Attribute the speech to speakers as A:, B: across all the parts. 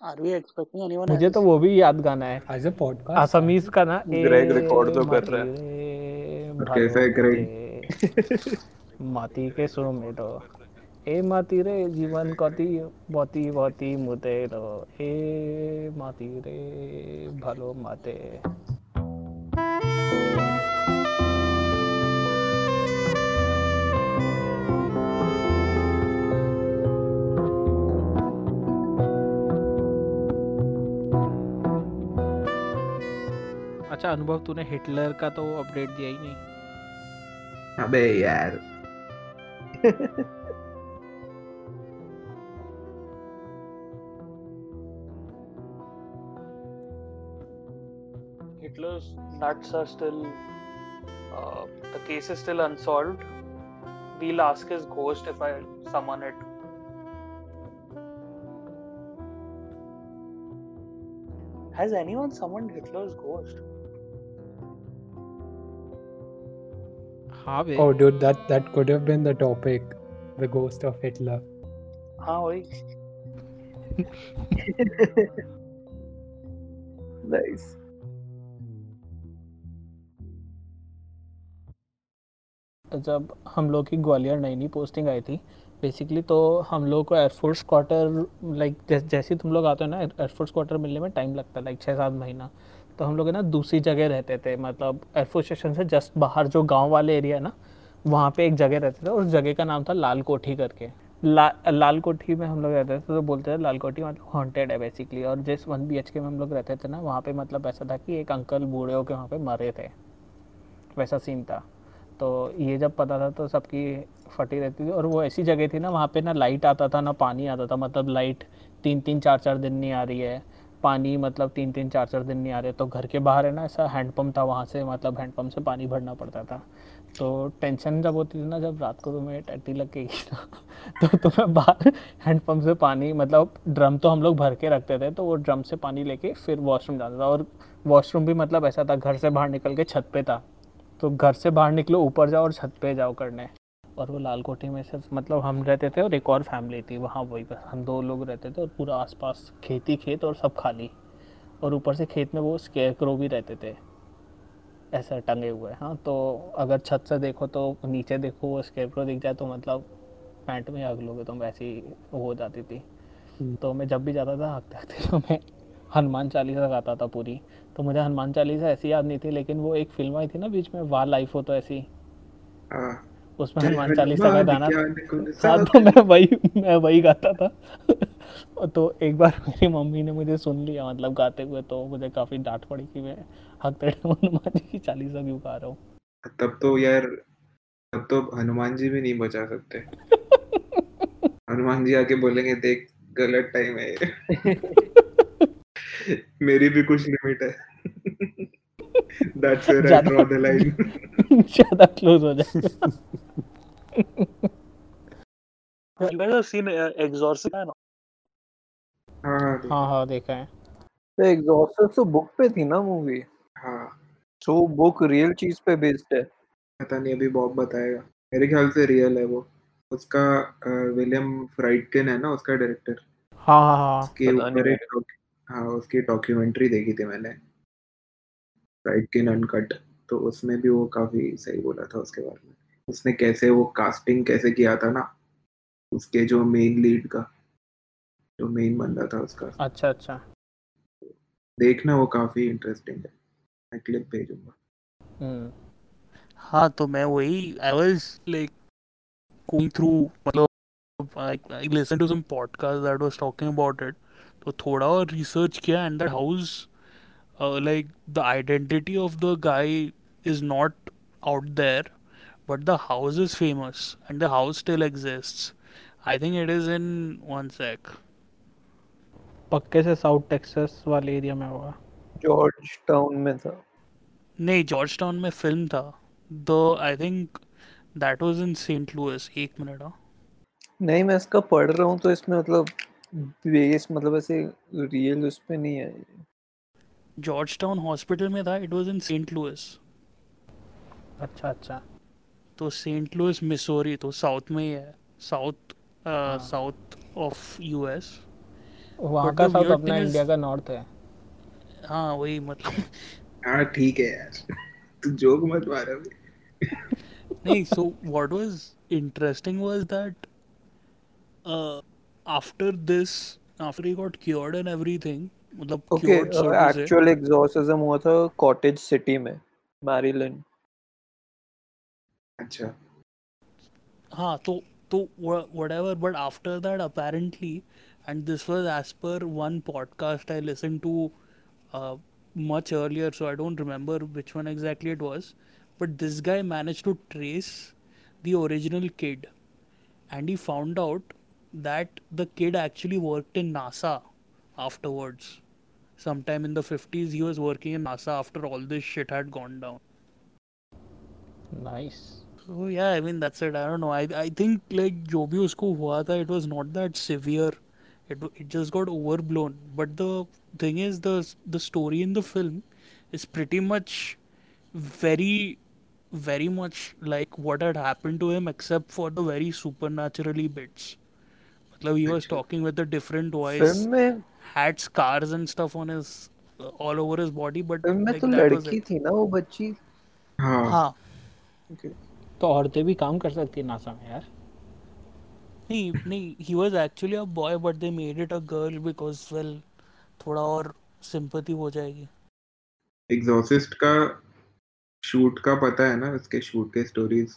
A: Are we expecting anyone
B: मुझे तो वो भी याद गाना है।
C: एज अ पॉडकास्ट
B: असमीज का ना
D: ग्रेग रिकॉर्ड तो कर रहा है।
E: कैसे
B: ग्रेग। माती के सुर में तो ए माती रे जीवन कति बती बती मुते रो। ए माती रे भलो माते। अच्छा अनुभव तूने हिटलर का तो अपडेट दिया ही नहीं
E: अबे यार
A: Hitler's nuts are still. Uh, the case is still unsolved. We'll ask his ghost if I summon it. Has anyone summoned Hitler's ghost?
B: हाँ
C: Oh, dude, that that could have been the topic, the ghost of Hitler.
A: हाँ वही।
D: Nice
B: जब हम लोग की ग्वालियर नई नई posting आई थी बेसिकली तो हम लोग को एयरफोर्स क्वार्टर लाइक जैसे तुम लोग आते हो ना एयरफोर्स क्वार्टर मिलने में टाइम लगता है लाइक छः सात महीना। तो हम लोग ना दूसरी जगह रहते थे मतलब एयरफोर्स स्टेशन से जस्ट बाहर जो गाँव वाले एरिया है ना वहाँ पे एक जगह रहते थे उस जगह का नाम था लाल कोठी करके। ला, लाल कोठी में हम लोग रहते थे तो बोलते थे लाल कोठी मतलब हॉन्टेड है बेसिकली और जिस वन बी के में हम लोग रहते थे ना वहाँ पे मतलब ऐसा था कि एक अंकल बूढ़े होके वहाँ पे मरे थे। वैसा सीन था। तो ये जब पता था तो सबकी फटी रहती थी और वो ऐसी जगह थी ना वहाँ पे ना लाइट आता था ना पानी आता था मतलब लाइट तीन तीन चार चार दिन नहीं आ रही है। पानी मतलब तीन तीन, चार चार दिन नहीं आ रहे तो घर के बाहर है ना, ऐसा हैंडपम्प था, वहाँ से मतलब हैंडपम्प से पानी भरना पड़ता था। तो टेंशन जब होती थी ना, जब रात को तुम्हें टट्टी लग गई ना तो तुम्हें बाहर हैंडपम्प से पानी मतलब ड्रम तो हम लोग भर के रखते थे तो वो ड्रम से पानी लेके फिर वॉशरूम जाता था। और वॉशरूम भी मतलब ऐसा था, घर से बाहर निकल के छत पे था। तो घर से बाहर निकलो, ऊपर जाओ और छत पे जाओ करने। और वो लाल कोठी में सिर्फ़ मतलब हम रहते थे और एक और फैमिली थी वहाँ वही बस हम दो लोग रहते थे और पूरा आसपास खेती खेत और सब खाली। और ऊपर से खेत में वो स्केयर भी रहते थे ऐसा टंगे हुए हाँ तो अगर छत से देखो तो नीचे देखो वो स्केयर दिख जाए तो मतलब पैंट में आग लोगे तो ऐसी वो हो जाती थी। तो मैं जब भी जाता था हकते हकते तो मैं हनुमान चालीसा गाता था पूरी। तो मुझे हनुमान चालीसा ऐसी याद नहीं थी लेकिन वो एक फ़िल्म आई थी ना बीच में वाह लाइफ हो तो ऐसी।
E: हाँ।
B: उसमें हनुमान चालीसा का गाना
E: सागर।
B: तो मैं वही मैं वही गाता था। तो एक बार मेरी मम्मी ने मुझे सुन लिया मतलब गाते हुए तो मुझे काफ़ी डांट पड़ी कि मैं हक तेरे हनुमान जी की चालीसा क्यों गा रहा हूँ।
E: तब तो यार तब तो हनुमान जी भी नहीं बचा सकते। हनुमान जी आके बोलेंगे देख गलत टाइम है मेरी भी कुछ लिमिट है। That's where
B: I
E: draw the line
B: ज़्यादा क्लोज हो जाए।
A: Seen uh, Exorcist? है ना?
E: हाँ
B: हाँ हाँ देखा। है
D: तो तो बुक पे थी ना मूवी
E: हाँ।
D: बुक रियल चीज़ पे बेस्ड है।
E: पता नहीं अभी बॉब बताएगा। मेरे ख्याल से रियल है वो। उसका विलियम फ्राइडकिन है ना उसका डायरेक्टर
B: हाँ हाँ हाँ।
E: उसके ऊपर एक हाँ उसकी डॉक्यूमेंट्री देखी थी मैंने। फ्राइडकिन अनकट तो उसमें भी वो काफ़ी सही बोला था उसके बारे में। उसने कैसे वो कास्टिंग कैसे किया था ना उसके जो मेन लीड का जो मेन बंदा था उसका।
B: अच्छा अच्छा।
E: देखना वो काफ़ी इंटरेस्टिंग है। मैं क्लिप भेजूँगा।
B: हम्म।
F: हाँ तो मैं वही I was like going through मतलब I listen to some podcast that was talking about it तो थोड़ा और रिसर्च किया and that house like the identity of the guy is not out there but the house is famous and the house still exists I think it is in one sec
B: पक्के से south Texas वाले area में होगा।
D: George town में था।
F: नहीं George town में film था। The I think that was in Saint Louis एक मिनट हाँ।
D: नहीं मैं इसका पढ़ रहा हूँ तो इसमें मतलब बेस मतलब ऐसे रियल उस पे नहीं है।
F: जॉर्ज टाउन हॉस्पिटल में था it was in Saint Louis
B: अच्छा अच्छा।
F: तो सेंट लुइस मिसोरी तो साउथ में ही है. साउथ साउथ ऑफ़ यूएस
B: वहाँ का साउथ अपना इंडिया का नॉर्थ है।
F: हाँ वही मतलब।
E: हाँ ठीक है यार। तू जोक मत मार अभी।
F: नहीं so what was interesting was that uh, after this after he got cured and everything मतलब
D: ओके एक्चुअल एग्जॉर्सिज्म हुआ था कॉटेज सिटी में मैरीलैंड
E: अच्छा।
F: हाँ तो तो whatever but after that apparently and this was as per one podcast I listen to much earlier so I don't remember which one exactly it was but this guy manage to trace the original kid and he found out that the kid actually worked in NASA afterwards sometime in the 50s he was working in NASA after all this shit had gone down
B: nice
F: So yeah, I mean that's it. I don't know. I I think like जो भी उसको हुआ था, it was not that severe. It w- it just got overblown. But the thing is, the the story in the film is pretty much very very much like what had happened to him, except for the very supernaturally bits. मतलब he was
E: अच्छा।
F: talking with a different voice,
D: film में
F: had scars and stuff on his uh, all over his body, but like
D: तो लड़की. थी ना वो बच्ची
E: हाँ
F: हाँ
B: तो औरतें भी काम कर सकती है नासा में यार
F: नहीं नहीं he was actually a boy but they made it a girl because well थोड़ा और sympathy हो जाएगी
E: एग्जॉसिस्ट का शूट का पता है ना उसके शूट के स्टोरीज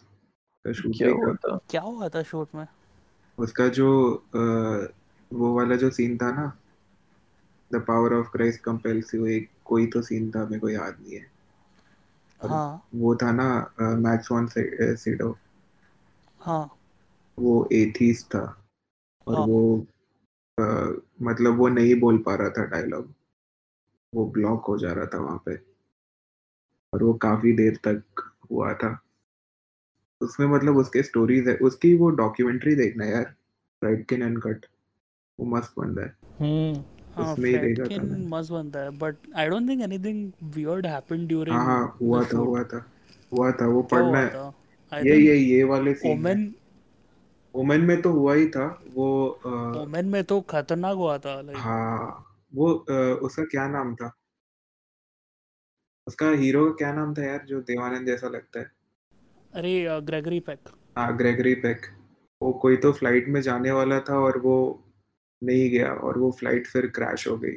E: का शूट
D: क्या हुआ था
F: क्या हुआ था शूट में
E: उसका जो अ, वो वाला जो सीन था ना the power of Christ compels you एक कोई तो सीन था मेरे को याद नहीं है।
F: हाँ।
E: वो था ना मैक्स वन सीडो
F: हाँ।
E: वो एथीस्ट था। और
F: हाँ।
E: वो अ, मतलब वो नहीं बोल पा रहा था डायलॉग वो ब्लॉक हो जा रहा था वहाँ पे। और वो काफ़ी देर तक हुआ था। उसमें मतलब उसके स्टोरीज है। उसकी वो डॉक्यूमेंट्री देखना यार। राइट किन अनकट वो मस्त बंदा है।
B: हम्म।
F: हाँ
E: उसमें ही देखा था
F: फ्रेडकिन
E: मैंने।
F: मस्त बनता है but I don't think anything weird happened during
E: हाँ हाँ हुआ था हुआ था हुआ था वो
F: क्या
E: पढ़ना है ये ये ये वाले सीन
F: ओमेन
E: ओमेन में तो हुआ ही था वो
F: ओमेन में तो खतरनाक हुआ था लाइक
E: हाँ वो उसका क्या नाम था? उसका हीरो का क्या नाम था यार जो देवानंद जैसा लगता है?
F: अरे ग्रेगरी पैक
E: हाँ ग्रेगरी पेक वो कोई तो फ़्लाइट में जाने वाला था और वो नहीं गया और वो फ़्लाइट फिर क्रैश हो गई।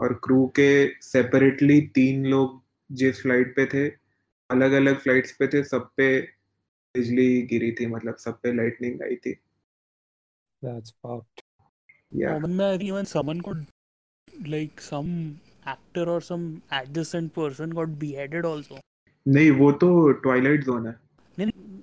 E: और क्रू के सेपरेटली तीन लोग जिस फ़्लाइट पे थे अलग अलग फ्लाइट्स पे थे सब पे बिजली गिरी थी मतलब सब पे लाइटनिंग आई थी।
C: That's fucked.
E: या
F: ओमेन में I think even someone got like some actor और some adjacent person got beheaded also?
E: नहीं वो तो ट्वाइलाइट जोन है।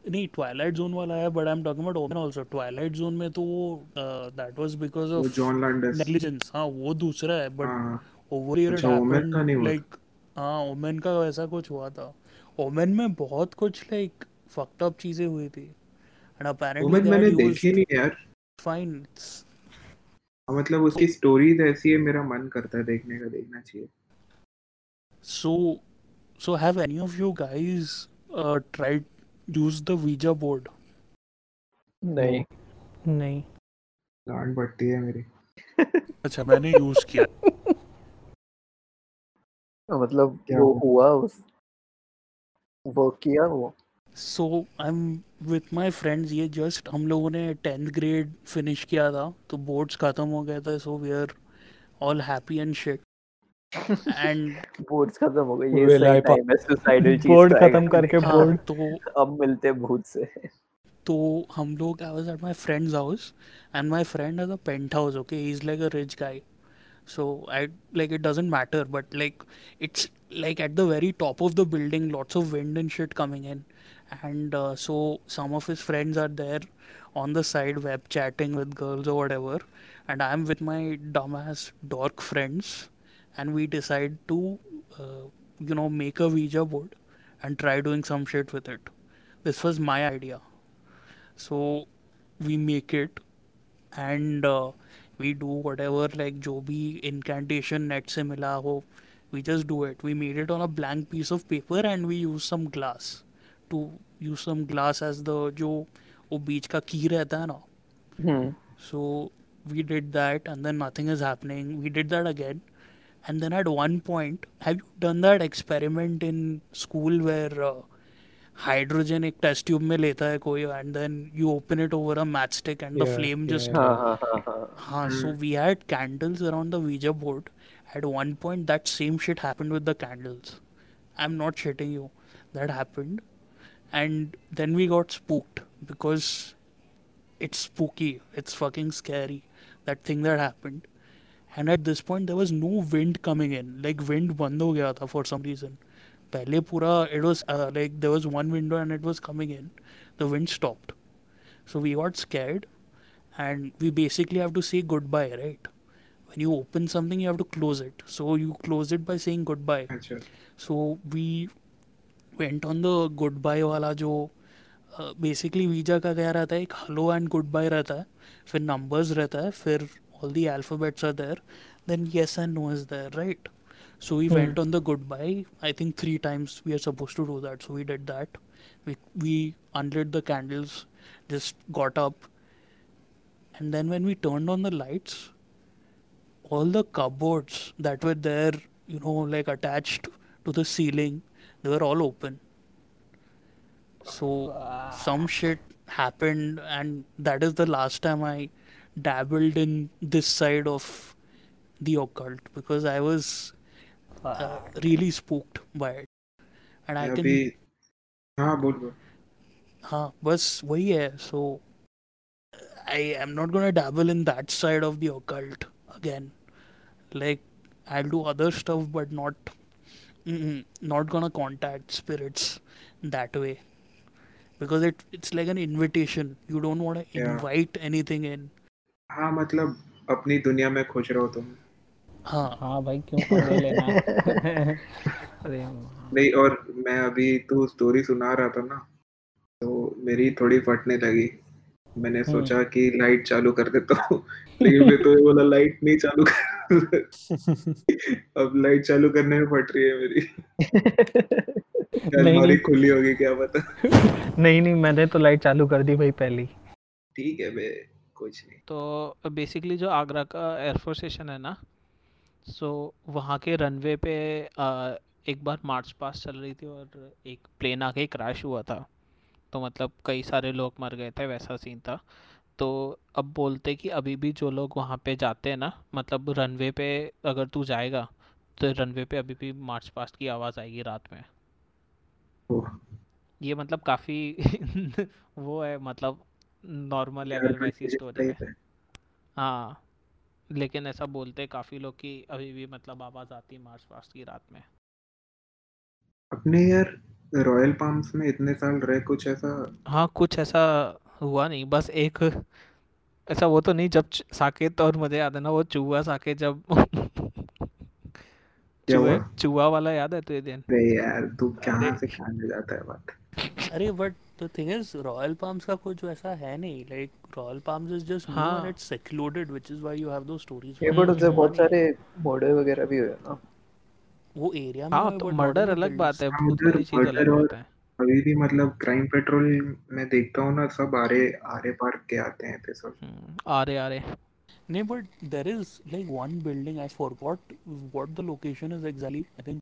F: नहीं ट्वाइलाइट जोन वाला है but I am talking about Omen also twilight zone में तो वो that was
E: because
F: of
E: John Landis
F: negligence हाँ वो दूसरा है बट
E: हाँ।
F: ओवर हियर लाइक हाँ ओमेन का ऐसा कुछ हुआ था। ओमेन में बहुत कुछ लाइक फक्ड अप चीज़ें हुई थी। एंड अपेरेंटली
E: ओमेन मैंने देखी नहीं यार।
F: फाइन इट्स
E: मतलब उसकी स्टोरीज ऐसी है मेरा मन करता है देखने का देखना चाहिए।
F: So, so have any of you guys uh, tried use the Ouija board?
D: नहीं।
B: नहीं।
E: गांड बढ़ती है मेरी।
F: अच्छा मैंने यूज़ किया।
D: मतलब
E: क्या
D: वो
E: हुआ?
D: उस वर्क किया वो।
F: So I am with my friends ये जस्ट हम लोगों ने टेंथ ग्रेड फिनिश किया था तो बोर्ड्स खत्म हो गया था so we are all happy and shit and
D: boards खत्म हो गए ये सही टाइम है सुसाइडल चीज़
B: बोर्ड खत्म करके बोर्ड
F: तो
D: अब मिलते भूत से।
F: तो हम लोग I was at my friends house and my friend has a penthouse okay he is like a rich guy so I like it doesn't matter but like it's like at the very top of the building lots of wind and shit coming in and so some of his friends are there on the side web chatting with girls or what and I am with my dumbass dork friends and we decide to uh, you know make a Ouija board and try doing some shit with it. This was my idea. So we make it and uh, we do whatever like jo incantation net se mila ho we just do it we made it on a blank piece of paper and we use some glass to use some glass as the jo wo beech ka key rehta hai na
D: hmm.
F: so we did that and then nothing is happening we did that again and then at one point have you done that experiment in school where uh, hydrogen एक test tube में लेता है कोई and then you open it over a matchstick and the
C: Yeah,
F: flame
C: yeah,
F: just
C: yeah.
D: हाँ हाँ हाँ हाँ
F: Huh, so we had candles around the Ouija board. At one point, that same shit happened with the candles. I'm not shitting you. That happened. And then we got spooked because it's spooky. It's fucking scary. That thing that happened. And at this point, there was no wind coming in. Like, wind बंद हो गया था for some reason. पहले पूरा it was uh, like there was one window and it was coming in. The wind stopped. So we got scared and we basically have to say goodbye, right? When you open something, you have to close it. So you close it by saying goodbye.
E: अच्छा
F: So we went on the goodbye वाला जो basically visa का क्या रहता है एक hello and good bye रहता है फिर नंबर्स रहता है फिर all the alphabets are there, then yes and no is there, right? So we mm. went on the goodbye. I think three times we are supposed to do that. So we did that. We we unlit the candles, just got up, and then when we turned on the lights, all the cupboards that were there, you know, like attached to the ceiling, they were all open. So some shit happened, and that is the last time I dabbled in this side of the occult because i was uh, really spooked by it and i
E: अभी
F: can
E: हाँ बोल बोल
F: हाँ बस वही है so I am not gonna dabble in that side of the occult again. Like I'll do other stuff, but not mm, not gonna contact spirits that way because it it's like an invitation. You don't want to
E: Yeah.
F: invite anything in.
E: हाँ मतलब अपनी दुनिया में खुश रहो तुम।
F: हाँ
B: हाँ भाई क्यों पंगे लेना? अरे हाँ।
E: नहीं और मैं अभी तू स्टोरी सुना रहा था ना तो मेरी थोड़ी फटने लगी। मैंने
B: हम्म।
E: सोचा कि लाइट चालू कर देता हूँ लेकिन मैं तो ये बोला लाइट नहीं चालू कर अब लाइट चालू करने में फट रही है मेरी।
B: नहीं
E: अलमारी
B: नहीं।
E: खुली होगी क्या पता?
B: नहीं नहीं मैंने तो लाइट चालू कर दी भाई पहली।
E: ठीक है बे। कुछ नहीं।
B: तो बेसिकली जो आगरा का एयरफोर्स स्टेशन है ना सो वहाँ के रनवे पे अ, एक बार मार्च पास चल रही थी और एक प्लेन आके क्रैश हुआ था। तो मतलब कई सारे लोग मर गए थे वैसा सीन था। तो अब बोलते कि अभी भी जो लोग वहाँ पे जाते हैं ना मतलब रनवे पे अगर तू जाएगा तो रनवे पे अभी भी मार्च पास्ट की आवाज़ आएगी रात में। ये मतलब काफ़ी वो है मतलब नॉर्मल अगर
E: फिर
B: वैसी स्टोरी
E: ही।
B: में। हाँ लेकिन ऐसा बोलते हैं काफ़ी लोग कि अभी भी मतलब आवाज़ आती है मार्च पास्ट की रात में।
E: अपने यार रॉयल पाम्स में इतने साल रहे कुछ ऐसा
B: हाँ कुछ ऐसा हुआ नहीं बस एक ऐसा वो तो नहीं जब साकेत और मुझे याद है ना वो चूहा साकेत जब
E: क्या
B: चूहे
E: हुआ?
B: चूहा वाला याद है तुझे दिन?
E: अरे यार तू कहाँ से ले जाता है बात?
F: अरे but the thing is Royal Palms का कुछ वैसा है नहीं like Royal Palms is just new
B: हाँ।
F: And it's secluded which is why you have those stories
D: ये बट उसे बहुत सारे मर्डर वगैरह भी हुए ना
F: वो एरिया में
B: हाँ तो मर्डर अलग बात है
E: हाँ,
B: भूत चीज़ अलग
E: और-
B: बात है
E: अभी भी मतलब क्राइम पेट्रोल में देखता हूँ ना सब आरे आरे पार के आते हैं एपिसोड
B: हम्म, आ रहे आ रहे
F: No, but there is like one building. I forgot what the location is exactly. I think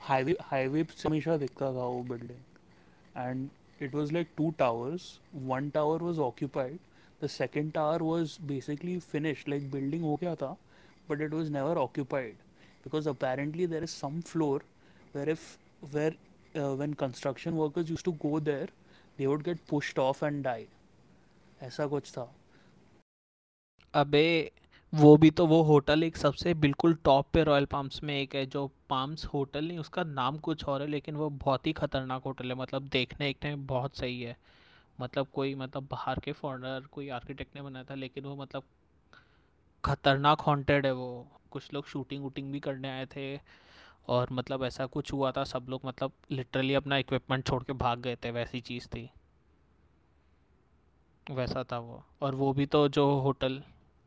F: highway highway से हमेशा दिखता था वो building, and it was like two towers. One tower was occupied. The second tower was basically finished, like building हो गया था, but it was never occupied because apparently there is some floor where if where uh, when construction workers used to go there, they would get pushed off and die. ऐसा कुछ था.
B: अबे वो भी तो वो होटल एक सबसे बिल्कुल टॉप पे रॉयल पाम्स में एक है, जो पाम्स होटल नहीं, उसका नाम कुछ और है, लेकिन वो बहुत ही खतरनाक होटल है मतलब देखने एक में बहुत सही है। मतलब कोई मतलब बाहर के फॉरनर कोई आर्किटेक्ट ने बनाया था, लेकिन वो मतलब खतरनाक हॉन्टेड है वो। कुछ लोग शूटिंग वूटिंग भी करने आए थे, और मतलब ऐसा कुछ हुआ था, सब लोग मतलब लिटरली अपना इक्विपमेंट छोड़ के भाग गए थे, वैसी चीज़ थी। वैसा था वो, और वो भी तो जो होटल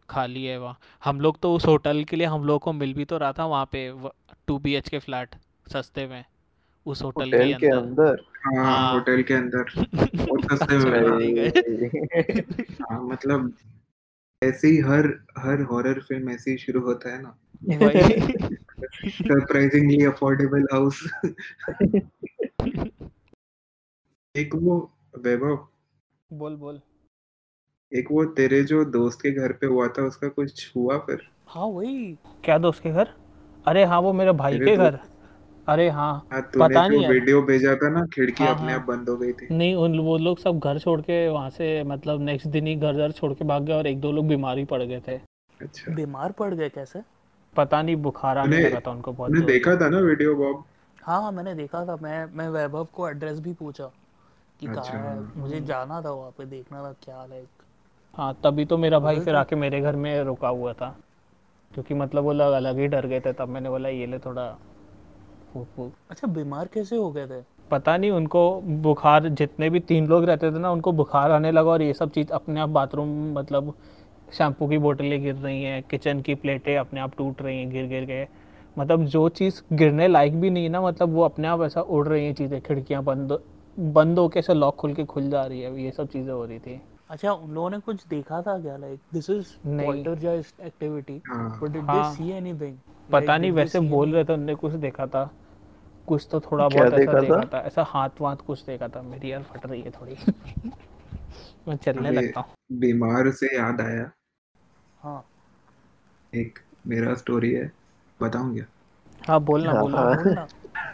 B: खाली है वहाँ। हम लोग तो उस होटल के लिए हम लोग को मिल भी तो रहा था वहाँ पे two B H K flat सस्ते में उस होटल के
D: के
B: अंदर।
E: हाँ
B: हाँ।
E: होटल के अंदर। बहुत सस्ते में
B: अच्छा,
E: हाँ मतलब ऐसे ही हर हर हॉरर फ़िल्म ऐसे ही शुरू होता है ना। सरप्राइजिंगली अफोर्डेबल हाउस एक वो वैभव।
B: बोल बोल।
E: एक वो तेरे जो दोस्त के घर पे हुआ था उसका कुछ हुआ फिर?
F: हाँ वही।
B: क्या दोस्त के घर? अरे हाँ वो मेरे भाई के घर। अरे हाँ
E: हाँ
B: पता नहीं
E: वीडियो भेजा था ना खिड़की
B: हाँ,
E: अपने
B: हाँ।
E: आप बंद हो गई थी।
B: नहीं उन वो लोग सब घर छोड़ के वहाँ से मतलब नेक्स्ट दिन ही घर घर छोड़ के भाग गए और एक दो लोग बीमार ही पड़ गए थे।
E: अच्छा।
F: बीमार पड़ गए कैसे?
B: पता नहीं बुखार आने लगा था उनको बहुत से।
E: देखा था ना वीडियो बॉब?
F: हाँ हाँ मैंने देखा था। मैं मैं वैभव को एड्रेस भी पूछा कि
E: अच्छा,
F: कहाँ है
E: हाँ।
F: मुझे जाना था वहाँ पे देखना था क्या लाइक
B: हाँ तभी तो मेरा भाई फिर
F: तो-
B: आके मेरे घर में रुका हुआ था। क्योंकि मतलब वो लोग अलग ही डर गए थे तब मैंने बोला ये ले थोड़ा फूक फूक।
F: अच्छा बीमार कैसे हो गए थे?
B: पता नहीं उनको बुखार जितने भी तीन लोग रहते थे ना उनको बुखार आने लगा और ये सब चीज़ अपने आप बाथरूम मतलब शैम्पू की बोतलें गिर रही हैं किचन की प्लेटें अपने आप टूट रही हैं गिर गिर के मतलब जो चीज़ गिरने लायक भी नहीं ना मतलब वो अपने आप ऐसा उड़ रही हैं चीज़ें खिड़कियाँ बंद बंद होके ऐसे लॉक खुल के खुल जा रही है ये सब चीज़ें हो रही थी।
F: अच्छा उन लोगों ने कुछ देखा था क्या? लाइक दिस इज़
B: नहीं।
E: Poltergeist
F: activity but
B: did.
F: They see anything
B: पता नहीं वैसे बोल रहे थे उनने कुछ देखा था। कुछ तो थोड़ा बहुत ऐसा
D: देखा
B: देखा
D: था?
B: था ऐसा हाथ वाथ कुछ देखा था। मेरी यार फट रही है थोड़ी। मैं चलने लगता हूँ।
E: बीमार से याद आया।
F: हाँ।
E: एक मेरा स्टोरी है। बताऊँ क्या?
B: हाँ बोलना
D: हाँ,
B: बोलना
D: हाँ।
F: बोलना।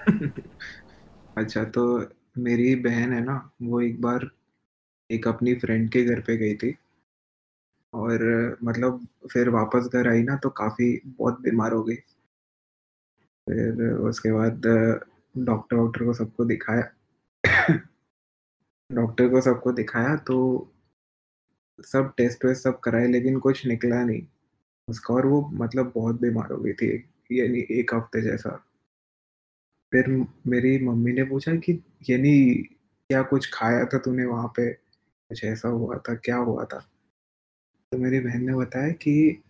E: अच्छा तो मेरी बहन है ना वो एक बार एक अपनी फ्रेंड के घर पे गई थी। और मतलब फिर वापस घर आई ना तो काफ़ी बहुत बीमार हो गई। फिर उसके बाद डॉक्टर वॉक्टर को सबको दिखाया। डॉक्टर को सबको दिखाया तो सब टेस्ट वेस्ट सब कराए, लेकिन कुछ निकला नहीं। उसका और वो मतलब बहुत बीमार हो गई थी, यानी एक हफ़्ते जैसा। फिर मेरी मम्मी ने पूछा कि, यानी, क्या कुछ खाया था तूने वहाँ पे? कुछ ऐसा हुआ था क्या हुआ था? तो मेरी बहन ने बताया कि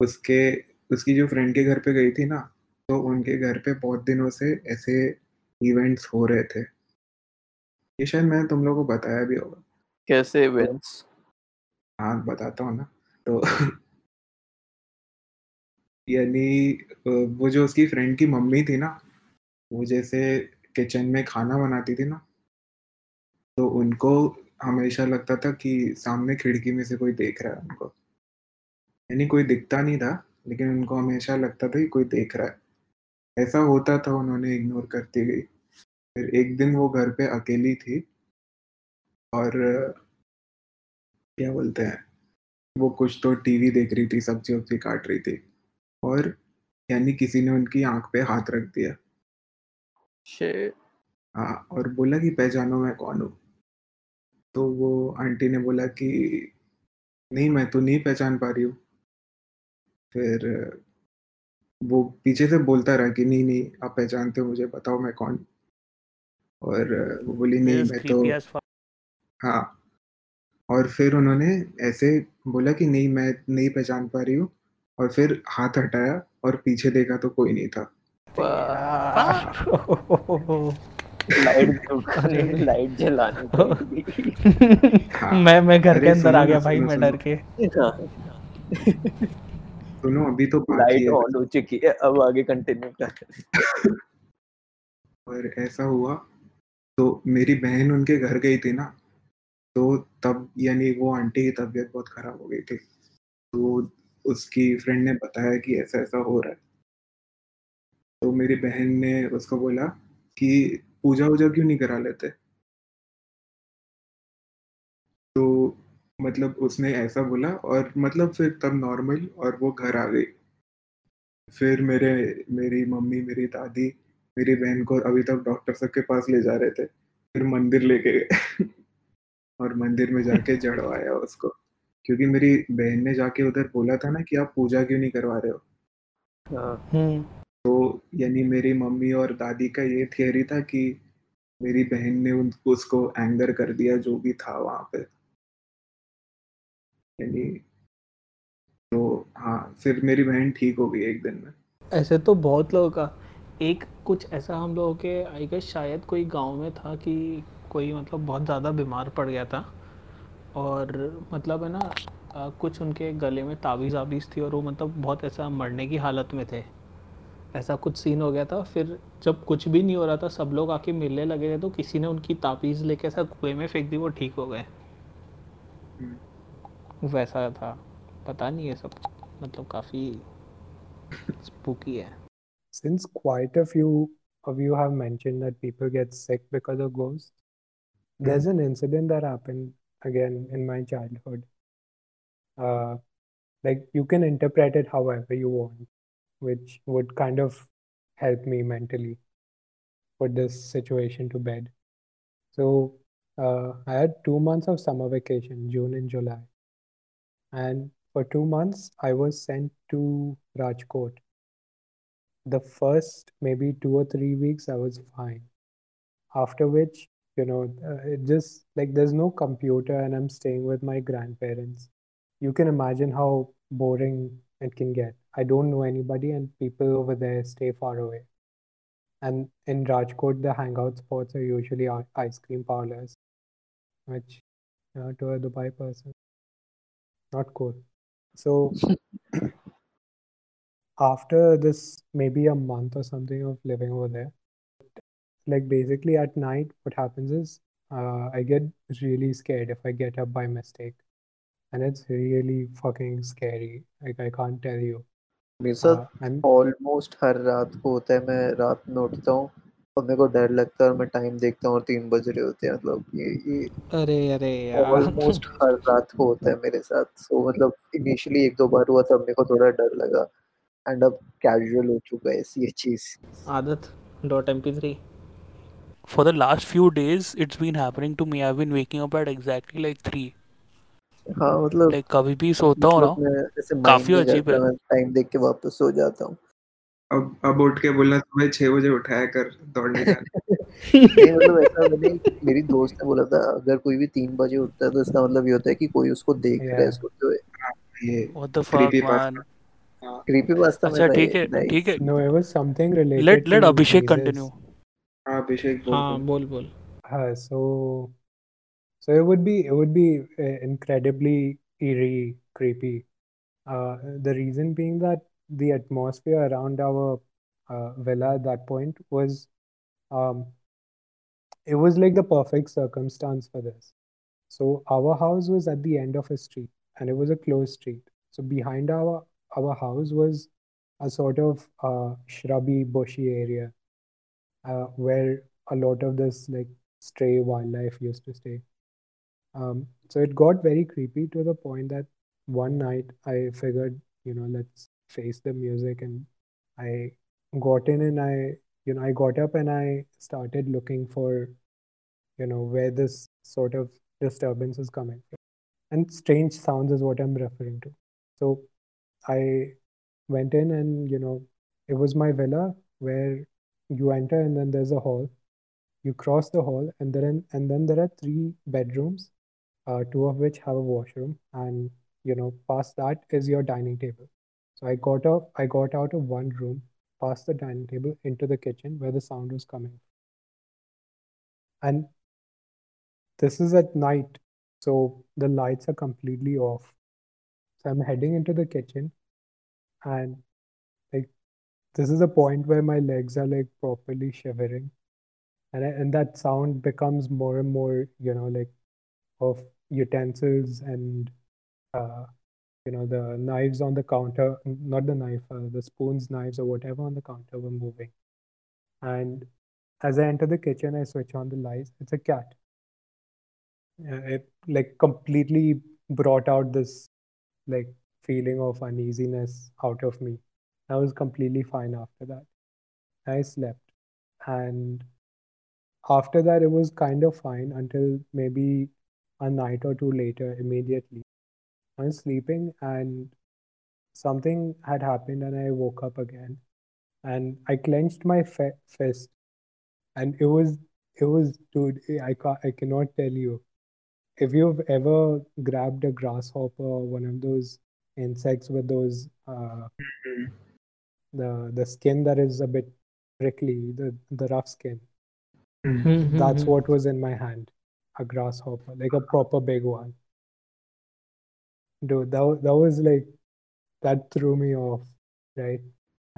E: उसके उसकी जो फ्रेंड के घर पे गई थी ना तो उनके घर पे बहुत दिनों से ऐसे इवेंट्स हो रहे थे। ये शायद मैंने तुम लोगों को बताया भी होगा।
D: कैसे इवेंट्स
E: हाँ बताता हूँ ना। तो यानी वो जो उसकी फ्रेंड की मम्मी थी ना वो जैसे किचन में खाना बनाती थी ना तो उनको हमेशा लगता था कि सामने खिड़की में से कोई देख रहा है उनको यानी कोई दिखता नहीं था लेकिन उनको हमेशा लगता था कि कोई देख रहा है। ऐसा होता था उन्होंने इग्नोर करती गई। फिर एक दिन वो घर पे अकेली थी और क्या बोलते हैं वो कुछ तो टीवी देख रही थी सब्ज़ी वब्जी काट रही थी और यानी किसी ने उनकी आँख पे हाथ रख दिया। हाँ और बोला कि पहचानो मैं कौन हूँ? तो वो आंटी ने बोला कि नहीं मैं तो नहीं पहचान पा रही हूँ। फिर वो पीछे से बोलता रहा कि नहीं नहीं आप पहचानते हो मुझे बताओ मैं कौन? और वो बोली नहीं मैं तो. हाँ। और फिर उन्होंने ऐसे बोला कि नहीं मैं नहीं पहचान पा रही हूँ। और फिर हाथ हटाया और पीछे देखा तो कोई नहीं था।
D: लाइट लाइट जलानी
E: हाँ
B: मैं मैं घर के अंदर आ गया भाई मैं डर के।
E: सुनो अभी तो
D: लाइट ऑन हो चुकी है अब आगे कंटिन्यू कर।
E: और ऐसा हुआ तो मेरी बहन उनके घर गई थी ना तो तब यानी वो आंटी की तबीयत बहुत खराब हो गई थी। तो उसकी फ्रेंड ने बताया कि ऐसा ऐसा हो रहा है। तो मेरी बहन ने उसको बोला कि पूजा वूजा क्यों नहीं करा लेते? तो मतलब उसने ऐसा बोला और मतलब फिर तब नॉर्मल और वो घर आ गई। फिर मेरे मेरी मम्मी मेरी दादी मेरी बहन को अभी तक डॉक्टर सब के पास ले जा रहे थे। फिर मंदिर लेके गए। और मंदिर में जाके जड़वाया उसको। क्योंकि मेरी बहन ने जाके उधर बोला था ना कि आप पूजा क्यों नहीं करवा रहे हो?
D: हाँ।
B: हम्म।
E: तो यानी मेरी मम्मी और दादी का ये थियरी था कि मेरी बहन ने उसको एंगर कर दिया, जो भी था वहाँ पे। यानी तो हाँ फिर मेरी बहन ठीक हो गई एक दिन में।
B: ऐसे तो बहुत लोगों का। एक, कुछ ऐसा हम लोगों के आई गेस शायद कोई गाँव में था कि कोई मतलब बहुत ज़्यादा बीमार पड़ गया था। और मतलब है ना कुछ उनके गले में ताबीज़ आबीज़ थी और वो मतलब बहुत ऐसा मरने की हालत में थे। ऐसा कुछ सीन हो गया था फिर जब कुछ भी नहीं हो रहा था सब लोग आके मिलने लगे थे तो किसी ने उनकी तापीज लेके ऐसा कुएँ में फेंक दी वो ठीक हो गए। हम्म। वैसा था। पता नहीं है सब मतलब काफ़ी स्पूकी है।
C: Since quite a few of you have mention that people get sick because of ghost there is an incident that happened again in my childhood like you can interpret it however you want which would kind of help me mentally put this situation to bed. So uh, I had two months of summer vacation, June and July. And for two months, I was sent to Rajkot. The first maybe two or three weeks, I was fine. After which, you know, uh, it just like there's no computer and I'm staying with my grandparents. You can imagine how boring it can get. I don't know anybody, and people over there stay far away. And in Rajkot, the hangout spots are usually ice cream parlors, which, you know, to a Dubai person, not cool. So after this maybe a month or something of living over there like basically at night what happens is uh, i get really scared if i get up by mistake and it's really fucking scary like i can't tell you
D: मेरे साथ almost हर रात को होता है मैं रात में उठता हूँ और मेरे को डर लगता है और मैं टाइम देखता हूँ और तीन बज रहे होते हैं मतलब ये ये
B: अरे अरे यार
D: ऑलमोस्ट हर रात को होता है मेरे साथ सो so, मतलब इनिशियली एक दो बार हुआ तब मेरे को थोड़ा डर लगा एंड अब कैजुअल हो चुका है ये चीज़
B: आदत dot M P three
F: For the last few days, it's been happening to me. I've been waking up at exactly like three.
D: हाँ मतलब
F: Like कभी भी सोता हूँ ना
D: मतलब mind
F: काफ़ी अजीब है।
D: मैं टाइम देख के वापस सो जाता हूँ
E: अब अब उठ के बोलना सुबह छह बजे उठाया कर दौड़ने जाना
D: नहीं मतलब ऐसा मैंने मेरी दोस्त ने बोला था अगर कोई भी तीन बजे उठता है तो इसका मतलब ये होता है कि कोई उसको देख रहा है
E: ये creepy
F: man?
E: pasta
D: creepy pasta
F: अच्छा ठीक है ठीक है
C: was something related
F: let let
C: to
F: Abhishek
C: Jesus.
F: continue.
E: हाँ अभिषेक बोल
B: हाँ
E: बोल।
B: बोल बोल
C: Uh, so, it would be it would be uh, incredibly eerie, creepy. Uh, the reason being that the atmosphere around our uh, villa at that point was, um, it was like the perfect circumstance for this. So our house was at the end of a street, and it was a closed street. So behind our our house was a sort of uh, shrubby, bushy area uh, where a lot of this like stray wildlife used to stay. Um, so it got very creepy to the point that one night I figured, you know, let's face the music, and I got in and I, you know, I got up and I started looking for, you know, where this sort of disturbance is coming from. And strange sounds is what I'm referring to. So I went in and, you know, it was my villa where you enter and then there's a hall. You cross the hall and then and then there are three bedrooms, uh, two of which have a washroom, and you know, past that is your dining table. So I got up, I got out of one room, past the dining table into the kitchen where the sound was coming. And this is at night, so the lights are completely off. So I'm heading into the kitchen, and like this is a point where my legs are like properly shivering, and and that sound becomes more and more, you know, like of utensils and uh, you know the knives on the counter, not the knife, uh, the spoons, knives, or whatever on the counter were moving. And as I enter the kitchen, I switch on the lights. It's a cat. It like completely brought out this like feeling of uneasiness out of me. I was completely fine after that. I slept. And after that, it was kind of fine until maybe a night or two later, immediately. I was sleeping and something had happened, and I woke up again. And I clenched my fe- fist, and it was, it was, dude, I, ca- I cannot tell you. If you've ever grabbed a grasshopper or one of those insects with those uh,
E: Mhm.
C: the the skin that is a bit prickly, the the rough skin.
E: Mhm.
C: That's what was in my hand, a grasshopper, like a proper big one. dude, that that was like that threw me off, right?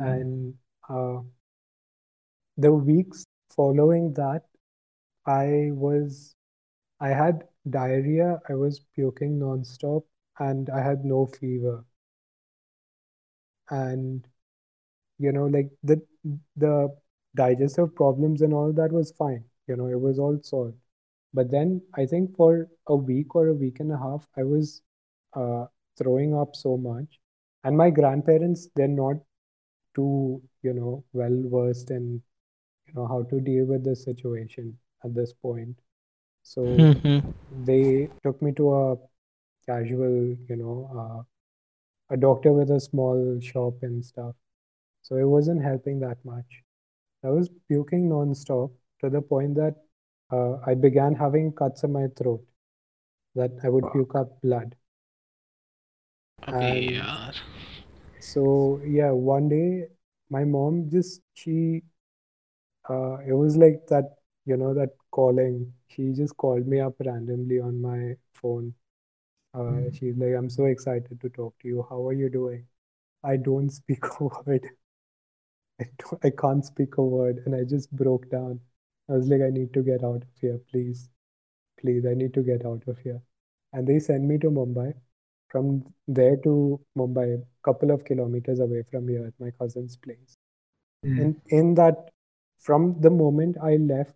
E: Mm.
C: And uh, the weeks following that, I was I had diarrhea, I was puking nonstop, and I had no fever. And you know, like the the digestive problems and all that was fine. You know, it was all solved. But then I think for a week or a week and a half, I was uh, throwing up so much. And my grandparents, they're not too, you know, well versed in, you know, how to deal with the situation at this point. So
B: Mhm.
C: they took me to a casual, you know, uh, a doctor with a small shop and stuff. So it wasn't helping that much. I was puking non-stop to the point that uh, I began having cuts in my throat that I would
E: wow.
C: puke up blood. Okay,
B: yeah.
C: So yeah, one day my mom just she uh, it was like that you know that calling. She just called me up randomly on my phone. Uh,
E: mm.
C: She's like, "I'm so excited to talk to you. How are you doing?" I don't speak a word. I, I can't speak a word, and I just broke down I was like, I need to get out of here, please. Please, I need to get out of here. And they sent me to Mumbai. From there to Mumbai, couple of kilometers away from here at my cousin's place.
E: Mm.
C: And in that, from the moment I left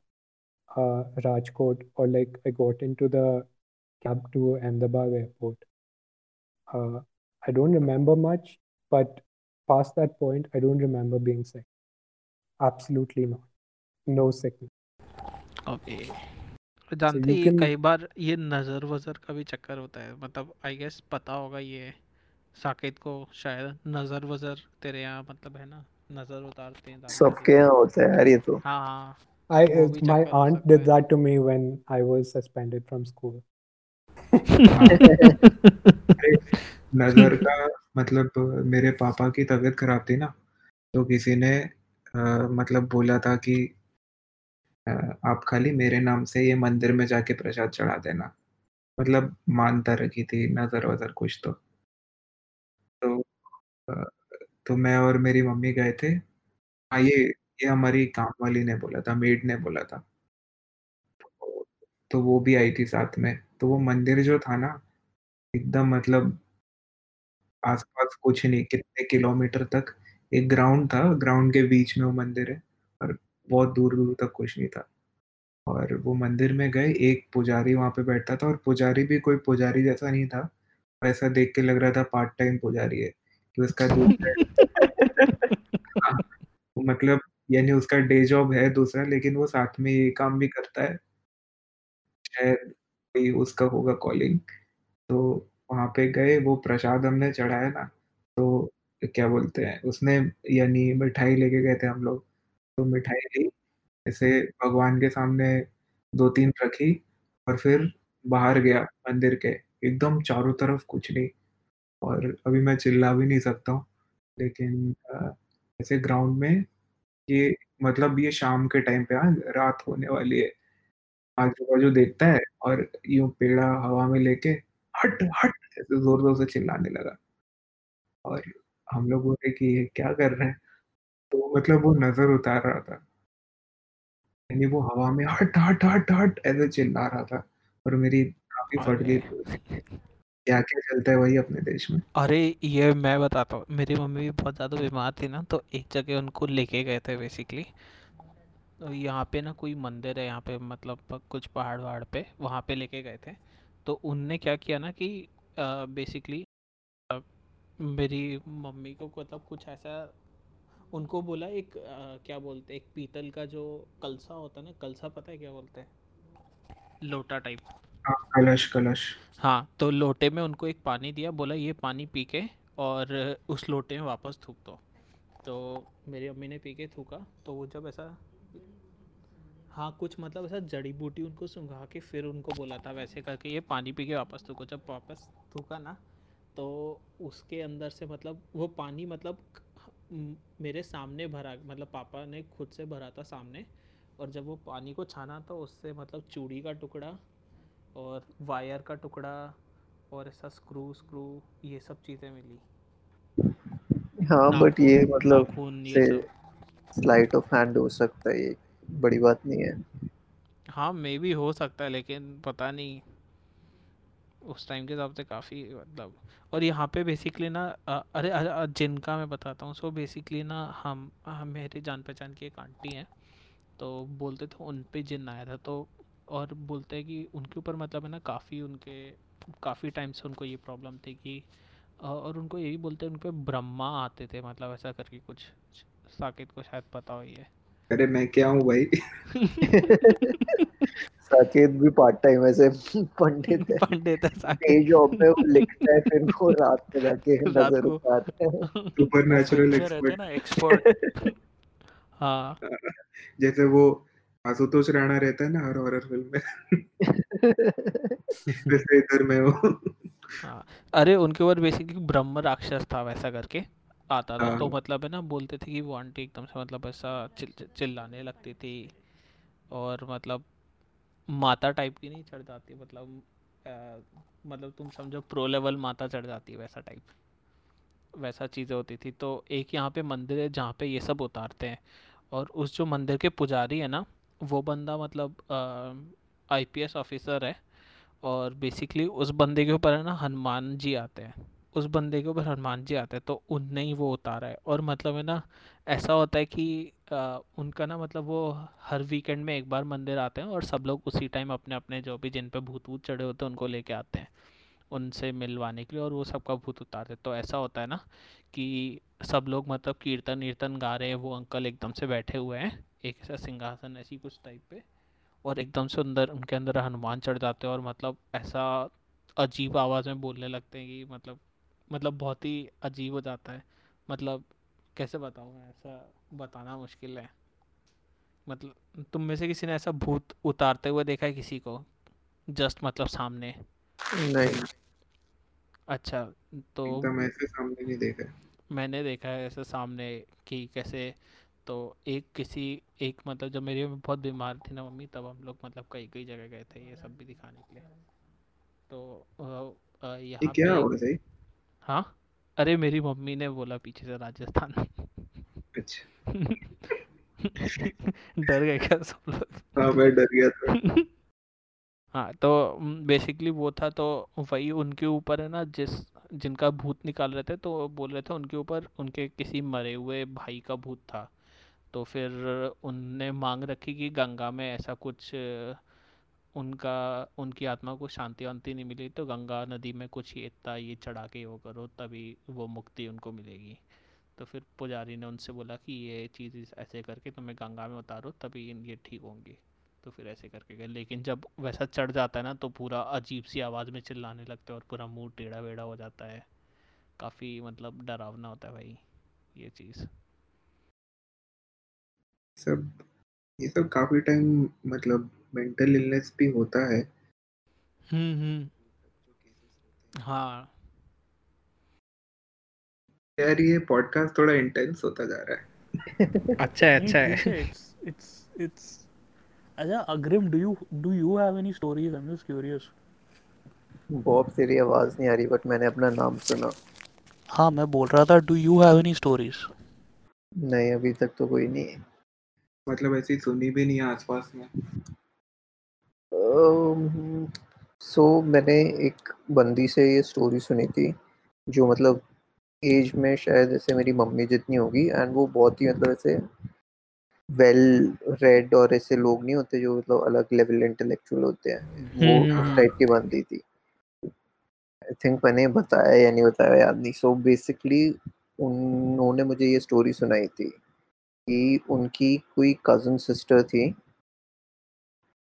C: uh, Rajkot or like I got into the cab to Ahmedabad airport, uh, I don't remember much, but past that point, I don't remember being sick. Absolutely not. No sickness.
B: अबे जानते
C: you
B: ये
C: can-
B: कई बार ये नज़र वज़र का भी चक्कर होता है मतलब आई गेस पता होगा ये साकेत को शायद नज़र वज़र तेरे यहाँ मतलब है ना नज़र उतारते हैं
D: सबके यहाँ होता है यार ये तो।
B: हाँ हाँ
C: I uh, my aunt did that to me when I was suspended from school.
E: नज़र का मतलब मेरे पापा की तबीयत खराब थी ना तो किसी ने अ, मतलब बोला था कि आप खाली मेरे नाम से ये मंदिर में जाके प्रसाद चढ़ा देना। मतलब मानता रखी थी नज़र वजर कुछ तो। तो तो मैं और मेरी मम्मी गए थे। हाँ ये ये हमारी काम वाली ने बोला था मेड ने बोला था। तो, तो वो भी आई थी साथ में। तो वो मंदिर जो था ना एकदम मतलब आस-पास कुछ नहीं, कितने किलोमीटर तक एक ग्राउंड था, ग्राउंड के बीच में वो मंदिर है। बहुत दूर-दूर तक कुछ नहीं था। और वो मंदिर में गए, एक पुजारी वहाँ पे बैठता था और पुजारी भी कोई पुजारी जैसा नहीं था। ऐसा देख के लग रहा था पार्ट टाइम पुजारी है, कि उसका हाँ, वो मतलब यानी उसका डे जॉब है दूसरा लेकिन वो साथ में ये काम भी करता है। शायद कोई उसका होगा कॉलिंग। तो वहाँ पे गए, वो प्रसाद हमने चढ़ाया ना, तो क्या बोलते हैं, उसने यानी मिठाई लेके गए थे हम लोग, तो मिठाई ली, ऐसे भगवान के सामने 2-3 रखी और फिर बाहर गया मंदिर के, एकदम चारों तरफ़ कुछ नहीं और अभी मैं चिल्ला भी नहीं सकता हूँ, लेकिन ऐसे ग्राउंड में ये मतलब ये शाम के टाइम पे हाँ, रात होने वाली है, आजू-बाजू देखता है और यूँ पेड़ा हवा में लेके हट, हट! ऐसे ज़ोर-ज़ोर से चिल्लाने लगा और हम लोग बोले कि ये क्या कर रहे हैं? तो मतलब वो नज़र उतार रहा था। यानी वो हवा में हट, हट, हट, हट! ऐसे चिल्ला रहा था और मेरी काफ़ी फट गई थी उस क्या-क्या चलता है वही अपने देश में।
B: अरे ये मैं बताता हूँ मेरी मम्मी भी बहुत ज़्यादा बीमार थी ना तो एक जगह उनको लेके गए थे बेसिकली तो यहाँ पे ना कोई मंदिर है यहाँ पे मतलब कुछ पहाड़ वहाड़ पे वहाँ पे लेके गए थे तो उनने क्या किया ना कि बेसिकली मेरी मम्मी को मतलब कुछ ऐसा उनको बोला एक अ, क्या बोलते हैं एक पीतल का जो कलसा होता है ना कलसा पता है क्या बोलते हैं? लोटा टाइप
E: हाँ, कलश, कलश।
B: हाँ तो लोटे में उनको एक पानी दिया बोला ये पानी पी के और उस लोटे में वापस थूक दो। तो मेरी अम्मी ने पी के थूका तो वो जब ऐसा हाँ कुछ मतलब ऐसा जड़ी बूटी उनको सुंघा के फिर उनको बोला था वैसे करके ये पानी पी के वापस थूको। जब वापस थूका ना तो उसके अंदर से मतलब वो पानी मतलब मेरे सामने भरा मतलब पापा ने खुद से भरा था सामने और जब वो पानी को छाना तो उससे मतलब चूड़ी का टुकड़ा और वायर का टुकड़ा और ऐसा स्क्रू स्क्रू ये सब चीज़ें मिली।
D: हाँ बट ये मतलब
B: ये
D: से स्लाइट ऑफ़ हैंड हो सकता है ये बड़ी बात नहीं है।
B: हाँ मे भी हो सकता है लेकिन पता नहीं। उस टाइम के हिसाब से काफ़ी मतलब और यहाँ पे बेसिकली ना अरे जिनका मैं बताता हूँ सो बेसिकली ना हम हम मेरे जान पहचान की एक आंटी हैं तो बोलते थे उन पे जिन आया था तो और बोलते हैं कि उनके ऊपर मतलब है ना काफ़ी उनके काफ़ी टाइम से उनको ये प्रॉब्लम थी कि और उनको यही बोलते हैं उन पर ब्रह्मा आते थे मतलब ऐसा करके कुछ साकेत को शायद पता हो ये।
E: अरे मैं क्या हूँ भाई?
D: साकेत भी पार्ट टाइम ऐसे पंडित है।
B: पंडित है साकेत।
D: जॉब में वो लिखता है फिर वो रात में जाके नज़र उतारता है।
E: सुपर नेचुरल
F: फ़िल्म में
E: एक्सपर्ट
F: ना एक्सपर्ट
B: हाँ।
E: जैसे वो आशुतोष राणा रहता है ना हर हॉरर फ़िल्म में। वैसे इधर मैं हूँ
B: हाँ। अरे उनके ऊपर बेसिकली ब्रह्म राक्षस था वैसा करके आता था। तो
E: हाँ
B: मतलब है ना बोलते थे कि वो आंटी एकदम से मतलब ऐसा चिल चिल- चिल्लाने लगती थी। और मतलब माता टाइप की नहीं चढ़ जाती मतलब अ, मतलब तुम समझो प्रो लेवल माता चढ़ जाती है वैसा टाइप वैसा चीज़ें होती थी। तो एक यहाँ पे मंदिर है जहाँ पे ये सब उतारते हैं। और उस जो मंदिर के पुजारी है ना वो बंदा मतलब आईपीएस ऑफिसर है। और बेसिकली उस बंदे के ऊपर है ना हनुमान जी आते हैं। उस बंदे के ऊपर हनुमान जी आते हैं तो उनने ही वो उतारा है। और मतलब है ना ऐसा होता है कि अ, उनका ना मतलब वो हर वीकेंड में एक बार मंदिर आते हैं और सब लोग उसी टाइम अपने अपने जो भी जिन पे भूत वूत चढ़े होते हैं उनको लेके आते हैं उनसे मिलवाने के लिए और वो सबका भूत उतारते तो ऐसा होता है ना कि सब लोग मतलब कीर्तन वीर्तन गा रहे हैं वो अंकल एकदम से बैठे हुए हैं एक ऐसा सिंहासन ऐसी कुछ टाइप पे और एकदम से अंदर उनके अंदर हनुमान चढ़ जाते हैं और मतलब ऐसा अजीब आवाज़ में बोलने लगते हैं कि मतलब मतलब बहुत ही अजीब हो जाता है। मतलब कैसे बताऊँ? मैं ऐसा बताना मुश्किल है। मतलब तुम में से किसी ने ऐसा भूत उतारते हुए देखा है किसी को? जस्ट मतलब सामने?
D: नहीं।
B: अच्छा तो
E: ऐसे सामने नहीं देखा
B: मैंने देखा है ऐसे सामने कि कैसे तो एक किसी एक मतलब जब मेरी मम्मी बहुत बीमार थी ना मम्मी तब हम लोग मतलब कई कई जगह गए थे ये सब भी दिखाने के लिए। तो यहाँ
E: क्या
B: पे
E: होगा सही
B: हाँ? अरे मेरी मम्मी ने बोला पीछे से राजस्थान।
E: अच्छा।
B: डर गए क्या सब लोग?
E: हाँ मैं डर गया था।
B: हाँ तो बेसिकली वो था तो वही उनके ऊपर है ना जिस जिनका भूत निकाल रहे थे तो बोल रहे थे उनके ऊपर उनके किसी मरे हुए भाई का भूत था। तो फिर उनने मांग रखी कि गंगा में ऐसा कुछ उनका, उनकी आत्मा को शांति वांति नहीं मिली तो गंगा नदी में कुछ ये इतना ये चढ़ा के वो करो, तभी वो मुक्ति उनको मिलेगी। तो फिर पुजारी ने उनसे बोला कि ये चीज़ ऐसे करके तुम्हें गंगा में उतारो, तभी ये ठीक होंगी। तो फिर ऐसे करके गए। लेकिन जब वैसा चढ़ जाता है ना तो पूरा अजीब सी आवाज़ में चिल्लाने लगते हैं और पूरा मुँह टेढ़ा वेढ़ा हो जाता है। काफ़ी मतलब डरावना होता है भाई, ये चीज़।
E: सब ये सब काफ़ी टाइम मतलब मेंटल इलनेस भी होता है।
B: हम्म हम्म। हाँ।
E: यार ये पॉडकास्ट थोड़ा इंटेंस होता जा रहा है।
B: अच्छा है
F: नहीं
B: अच्छा
F: ठीक है।
B: है
F: it's it's it's अच्छा अग्रिम do you do you have any stories? I'm just curious.
D: Bob तेरी आवाज़ नहीं आ रही बट मैंने अपना नाम सुना।
F: हाँ मैं बोल रहा था do you have any stories?
D: नहीं अभी तक तो कोई नहीं।
E: मतलब ऐसी सुनी भी नहीं है आसपास में।
D: सो मैंने एक बंदी से ये स्टोरी सुनी थी जो मतलब एज में शायद ऐसे मेरी मम्मी जितनी होगी एंड वो बहुत ही मतलब ऐसे वेल रेड और ऐसे लोग नहीं होते जो मतलब अलग लेवल इंटेलेक्चुअल होते हैं। वो
B: हम्म
D: उस
B: हम्म।
D: टाइप की बंदी थी। आई थिंक मैंने बताया या नहीं बताया याद नहीं। सो बेसिकली उन्होंने मुझे ये स्टोरी सुनाई थी। कि उनकी कोई कज़न सिस्टर थी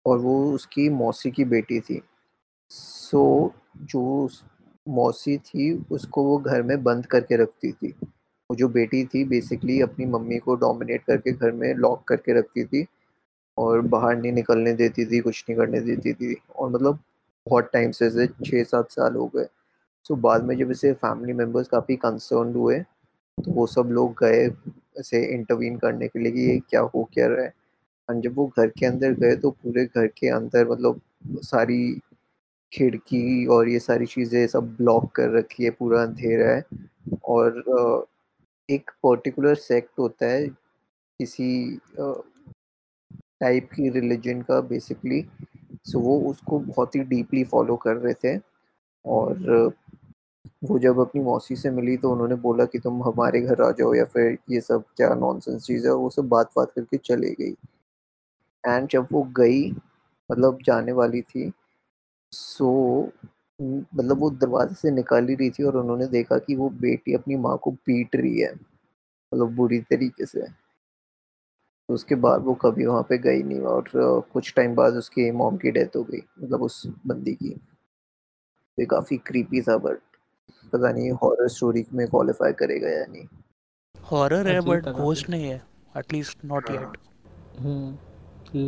D: और वो उसकी मौसी की बेटी थी। सो so, जो मौसी थी उसको वो घर में बंद करके रखती थी। वो जो बेटी थी बेसिकली अपनी मम्मी को डोमिनेट करके घर में लॉक करके रखती थी और बाहर नहीं निकलने देती थी कुछ नहीं करने देती थी और मतलब बहुत टाइम से ऐसे छः सात साल हो गए। सो so, बाद में जब इसे फैमिली मेंबर्स काफ़ी कंसर्न हुए तो वो सब लोग गए ऐसे इंटरवीन करने के लिए कि ये क्या हो क्या रहा है। और जब वो घर के अंदर गए तो पूरे घर के अंदर मतलब सारी खिड़की और ये सारी चीज़ें सब ब्लॉक कर रखी है, पूरा अंधेरा है। और एक पर्टिकुलर सेक्ट होता है, किसी टाइप की रिलीजन का बेसिकली सो वो उसको बहुत ही डीपली फॉलो कर रहे थे। और वो जब अपनी मौसी से मिली तो उन्होंने बोला कि तुम हमारे घर आ जाओ या फिर ये सब क्या नॉनसेंस चीज़ है, वो सब बात बात करके चले गई। एंड जब वो गई मतलब जाने वाली थी सो मतलब वो दरवाजे से निकाल ही रही थी और उन्होंने देखा कि वो बेटी अपनी माँ को पीट रही है मतलब बुरी तरीके से। तो उसके बाद वो कभी वहाँ पे गई नहीं और कुछ टाइम बाद उसकी मॉम की डेथ हो गई मतलब उस बंदी की। ये काफ़ी क्रीपी था बट पता नहीं हॉरर स्टोरी में क्वालिफाई करेगा या नहीं।
F: हॉरर है बट घोस्ट नहीं है एटलीस्ट नॉट येट
B: हम्म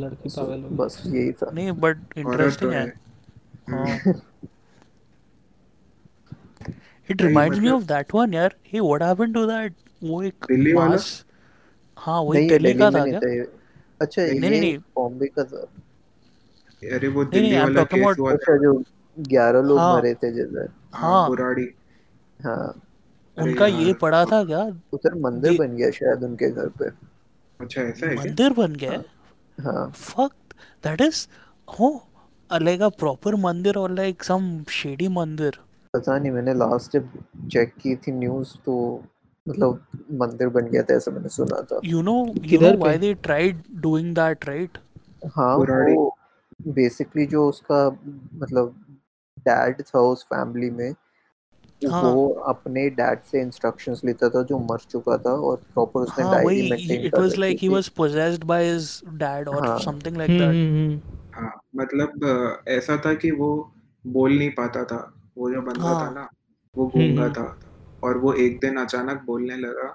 B: लड़की पागल
D: बस यही था।
F: नहीं बट इंटरेस्टिंग है। It reminds
E: me
F: of that one यार। Hey what happened to that वो एक
E: दिल्ली वाला?
F: हाँ वही दिल्ली का था क्या?
D: अच्छा
E: नहीं,
D: ये
F: नहीं, नहीं।
D: बॉम्बे का था।
E: अरे वो दिल्ली वाला केस हुआ
D: अच्छा
E: था
D: जो ग्यारह लोग
F: हाँ।
D: मरे थे जिधर
E: हाँ।
F: हाँ।
E: बुराड़ी।
D: हाँ।
F: उनका ये पड़ा था क्या?
D: उधर मंदिर बन गया शायद उनके घर पे।
E: अच्छा ऐसा है क्या?
F: मंदिर बन गया? हाँ। that is oh uh, like a proper mandir or like some shady mandir
D: पता नहीं मैंने लास्ट जब चेक की थी न्यूज़ तो मतलब मंदिर बन गया था ऐसा मैंने सुना था।
F: यू you know
B: किधर
F: why
B: पे?
F: they tried doing that
D: हाँ वो बेसिकली जो उसका मतलब डैड था उस फैमिली में
F: हाँ।
D: वो अपने डैड से इंस्ट्रक्शंस लेता था जो मर चुका था और प्रॉपर उसने
F: हाँ
D: डायरी मेंटेन
F: it
D: कर
F: was
D: रखी
F: like he
D: थी
F: was possessed by his dad or
D: हाँ।
E: हाँ मतलब ऐसा था कि वो बोल नहीं पाता था वो जो बंदा हाँ. था
F: हाँ।
E: ना वो गूँगा
B: हम्म।
E: था और वो एक दिन अचानक बोलने लगा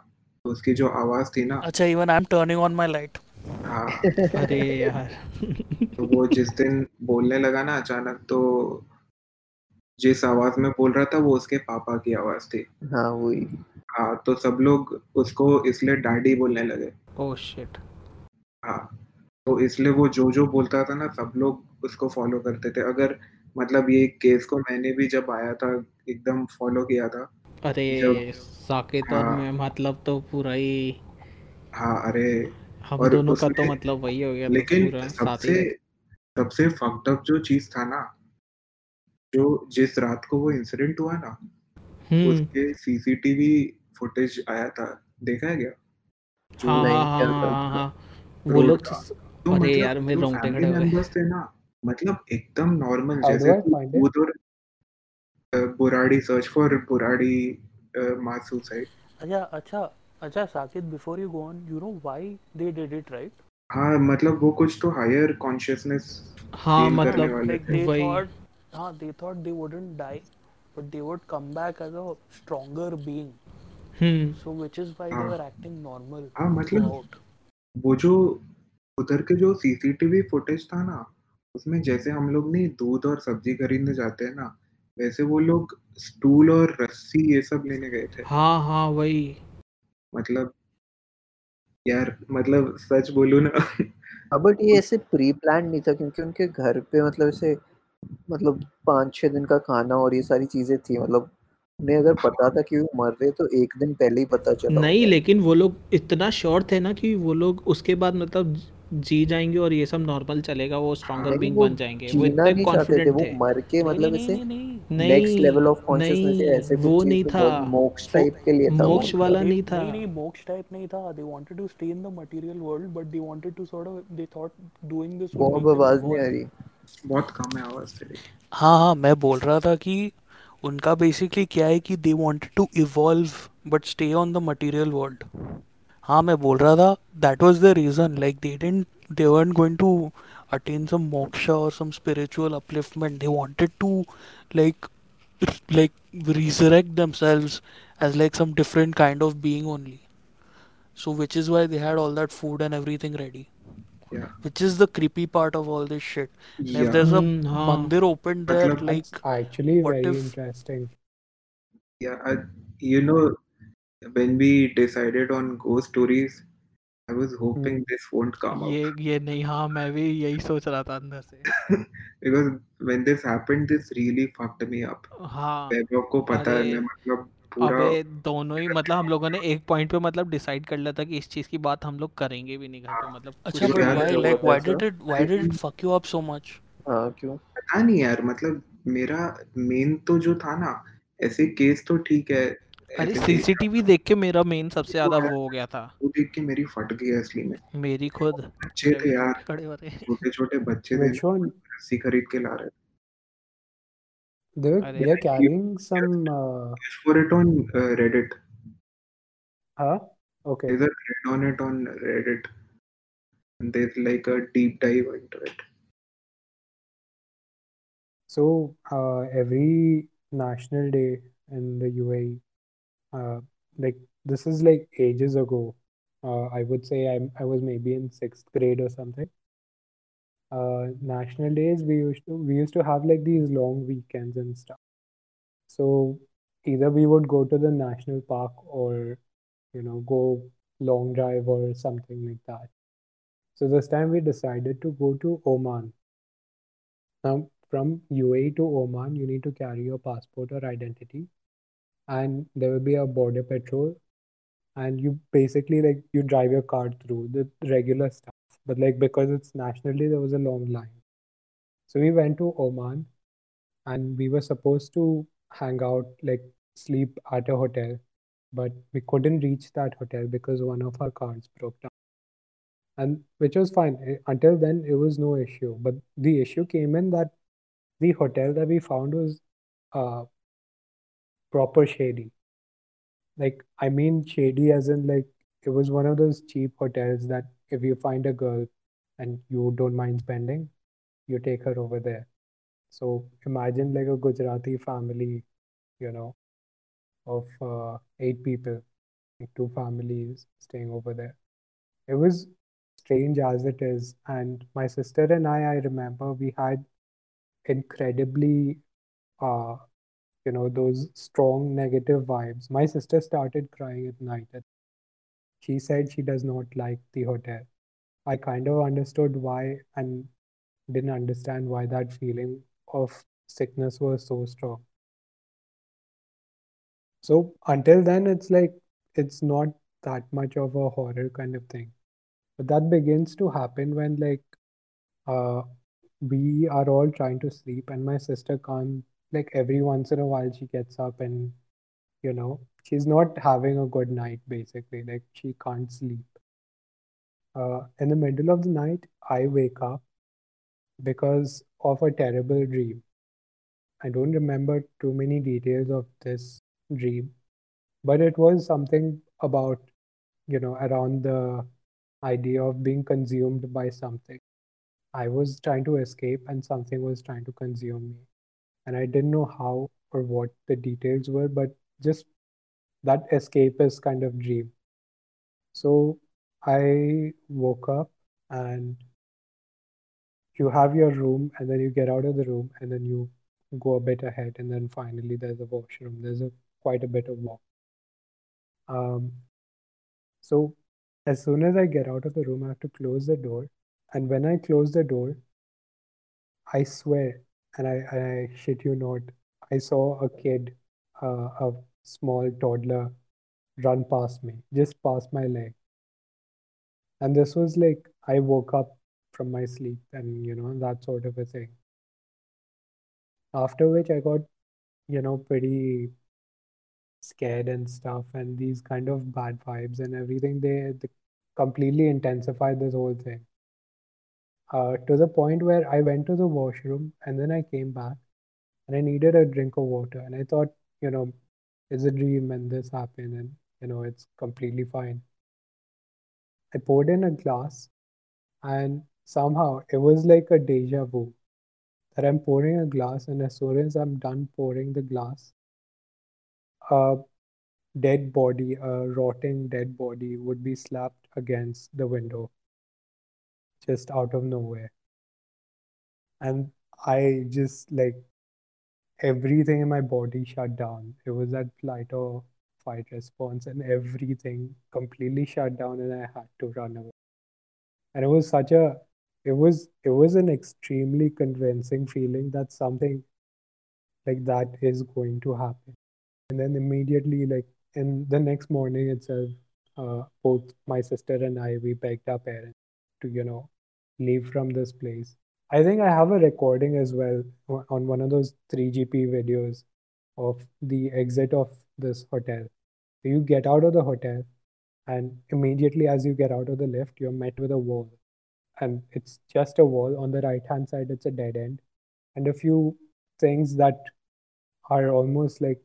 E: तो उसकी जो आवाज़ थी ना
F: अच्छा even I'm turning on my light
E: हाँ
B: अरे यार
E: तो वो जिस दिन बोलने लगा ना अचानक तो जिस आवाज़ में बोल रहा था वो उसके पापा की आवाज़ थी।
D: हाँ वही।
E: हाँ तो सब लोग उसको इसलिए डैडी बोलने लगे।
B: ओह शिट
E: हाँ तो इसलिए वो जो जो बोलता था ना सब लोग उसको फॉलो करते थे। अगर मतलब ये केस को मैंने भी जब आया था एकदम फॉलो किया था
B: अरे साकेत और
E: हाँ।
B: मैं मतलब तो पूरा ही
E: हाँ अरे
B: हम
E: और
B: दोनों का तो मतलब वही हो गया
E: लेकिन सबसे सबसे फक्ड अप जो चीज़ था ना जो जिस रात को वो इंसिडेंट हुआ ना
B: हम्म
E: उसके सीसीटीवी फुटेज आया था देखा है क्या जो
B: हाँ
D: नहीं,
B: हाँ
D: क्या
B: हाँ
D: था?
B: हाँ हाँ वो
E: रोड
B: लोग
E: का।
B: तो-
E: तो
B: अरे
E: मतलब
B: यार, मेरे
E: जो
B: रोंगटे
E: फैमिली
B: खड़े हो गए।
E: मेंबर्स थे ना मतलब एकदम नॉर्मल जैसे
C: find it?
E: उधर Burari search for Burari mass suicide
F: अच्छा अच्छा अच्छा साकित before you go on you know why they did it right
E: हाँ मतलब वो कुछ तो हायर कॉन्शियसनेस
B: हाँ
E: feel करने
B: मतलब
E: वाले
F: like
E: थे
F: they
B: वही
F: thought हाँ they thought they wouldn't die but they would come back as a stronger being.
B: Hmm
F: so which is why they
E: हाँ।
F: were acting normal
E: हाँ मतलब
F: throughout.
E: वो जो उधर के जो सीसीटीवी फुटेज था ना उसमें जैसे हम लोग नहीं दूध और सब्ज़ी खरीदने जाते हैं ना वैसे वो लोग स्टूल और रस्सी ये सब लेने गए थे।
B: हाँ हाँ वही।
E: मतलब यार मतलब सच बोलूँ ना।
D: हाँ बट ये ऐसे प्री प्लान नहीं था क्योंकि उनके घर पे मतलब ऐसे मतलब पाँच छः दिन का खाना और ये सारी चीज़ें थी मतलब उन्हें अगर पता था कि वो मर रहे तो एक दिन पहले ही पता चला
B: नहीं। लेकिन वो लोग इतना श्योर थे ना कि वो लोग उसके बाद मतलब जी जाएँगे और ये सब नॉर्मल चलेगा वो स्ट्रॉन्गर
D: नहीं,
B: बीइंग
D: वो
B: बन जाएँगे। वो
D: जीना
B: इतने
D: नहीं चाहते थे
B: कॉन्फिडेंट
D: वो
B: थे।
D: मर के मतलब
F: नहीं,
D: ऐसे
F: नहीं, नहीं,
B: नहीं
D: नेक्स्ट लेवल ऑफ़ कॉन्शियसनेस
B: नहीं,
D: ऐसे
B: वो नहीं
D: तो
B: था।
D: मोक्ष टाइप के लिए था
B: मोक्ष वाला नहीं था।
F: नहीं नहीं मोक्ष टाइप नहीं था। They wanted to stay in the material world but they wanted to sort of they thought doing this would
D: बहुत
F: make them
D: आवाज़ नहीं आ रही।
E: बहुत कम है आवाज़ तेरी।
F: हाँ हाँ मैं बोल रहा था कि उनका बेसिकली क्या है कि they wanted to evolve but stay on the material world हाँ मैं बोल रहा था that was the reason like they didn't they weren't going to attain some moksha और some spiritual upliftment they wanted to like like resurrect themselves as like some different kind of being only so which is why they had all that food and everything ready
E: Yeah.
F: which is the creepy part of all this shit and if there's a
B: Hmm, हाँ।
F: mandir opened there
E: मतलब
F: like
C: Actually,
F: what
C: very
F: if-
C: interesting.
E: Yeah, I, you know, when we decided on ghost stories, I was hoping
C: Hmm.
E: this won't come
B: ये
E: up
B: ये नहीं हाँ मैं भी यही सोच रहा था अंदर से
E: because when this happened, this really fucked me up.
B: हाँ
E: को पता है मतलब
B: अबे दोनों ही मतलब हम लोगों ने एक पॉइंट पे मतलब डिसाइड कर लिया था कि इस चीज़ की बात हम लोग करेंगे भी नहीं घर पे मतलब
F: अच्छा why
A: है
F: did
A: sir.
F: it why did it fuck you up so much?
D: हाँ क्यों?
E: पता नहीं यार मतलब मेरा मेन तो जो था ना ऐसे केस तो ठीक है
B: अरे सीसीटीवी देख के मेरा मेन सबसे ज़्यादा वो हो गया था।
E: वो देख के मेरी फट गई असली में।
B: मेरी खुद।
E: बच्चे थे यार
B: खड़े
E: छोटे छोटे बच्चे थे रस्सी खरीद के ला रहे
C: They were,
B: they
C: are carrying some. Uh...
E: For it on uh, Reddit.
C: Huh? Okay.
E: they read on it on Reddit. And there's like a deep dive into it.
C: So uh, every national day in the UAE, uh, like this is like ages ago. Uh, I would say I I was maybe in sixth grade or something. Uh, national days we used to we used to have like these long weekends and stuff. So either we would go to the national park or you know go long drive or something like that. So this time we decided to go to Oman. Now, from UAE to Oman, you need to carry your passport or identity, and there will be a border patrol, and you basically like you drive your car through the regular stuff. But like because it's National Day, there was a long line. So we went to Oman, and we were supposed to hang out, like sleep at a hotel, but we couldn't reach that hotel because one of our cars broke down. And which was fine. Eh, until then it was no issue. But the issue came in that the hotel that we found was uh proper shady. Like i mean shady as in like it was one of those cheap hotels that if you find a girl and you don't mind spending you take her over there. So imagine like a gujarati family you know of uh, eight people like two families staying over there. It was strange as it is and my sister and i i remember we had incredibly uh you know those strong negative vibes. My sister started crying at night she said she does not like the hotel. I kind of understood why and didn't understand why that feeling of sickness was so strong. So until then it's like it's not that much of a horror kind of thing. But that begins to happen when like uh we are all trying to sleep and my sister can't like every once in a while she gets up and you know she's not having a good night basically. Like she can't sleep. Uh, in the middle of the night i wake up because of a terrible dream. I don't remember too many details of this dream but it was something about you know around the idea of being consumed by something. I was trying to escape and something was trying to consume me. And I didn't know how or what the details were, but just that escapist kind of dream. So I woke up and you have your room and then you get out of the room and then you go a bit ahead and then finally there's a washroom. There's a quite a bit of walk. Um, so as soon as I get out of the room, I have to close the door. And when I close the door, I swear, and I, I shit you not, I saw a kid, uh, a small toddler, run past me, just past my leg. And this was like, I woke up from my sleep and, you know, that sort of a thing. After which I got, you know, pretty scared and stuff, and these kind of bad vibes and everything, they, they completely intensified this whole thing uh, to the point where I went to the washroom and then I came back and I needed a drink of water. And I thought, you know, it's a dream and this happened and, you know, it's completely fine. I poured in a glass and somehow it was like a deja vu that I'm pouring a glass and as soon as I'm done pouring the glass, a dead body, a rotting dead body would be slapped against the window just out of nowhere. And I just like everything in my body shut down. It was that flight or fight response and everything completely shut down and I had to run away. And it was such a it was it was an extremely convincing feeling that something like that is going to happen. And then immediately like in the next morning itself, uh, both my sister and I we begged our parents to, you know, leave from this place. I think I have a recording as well on one of those 3GP videos of the exit of this hotel. You get out of the hotel, and immediately as you get out of the lift, you're met with a wall. And it's just a wall. On the right hand side, it's a dead end. And a few things that are almost like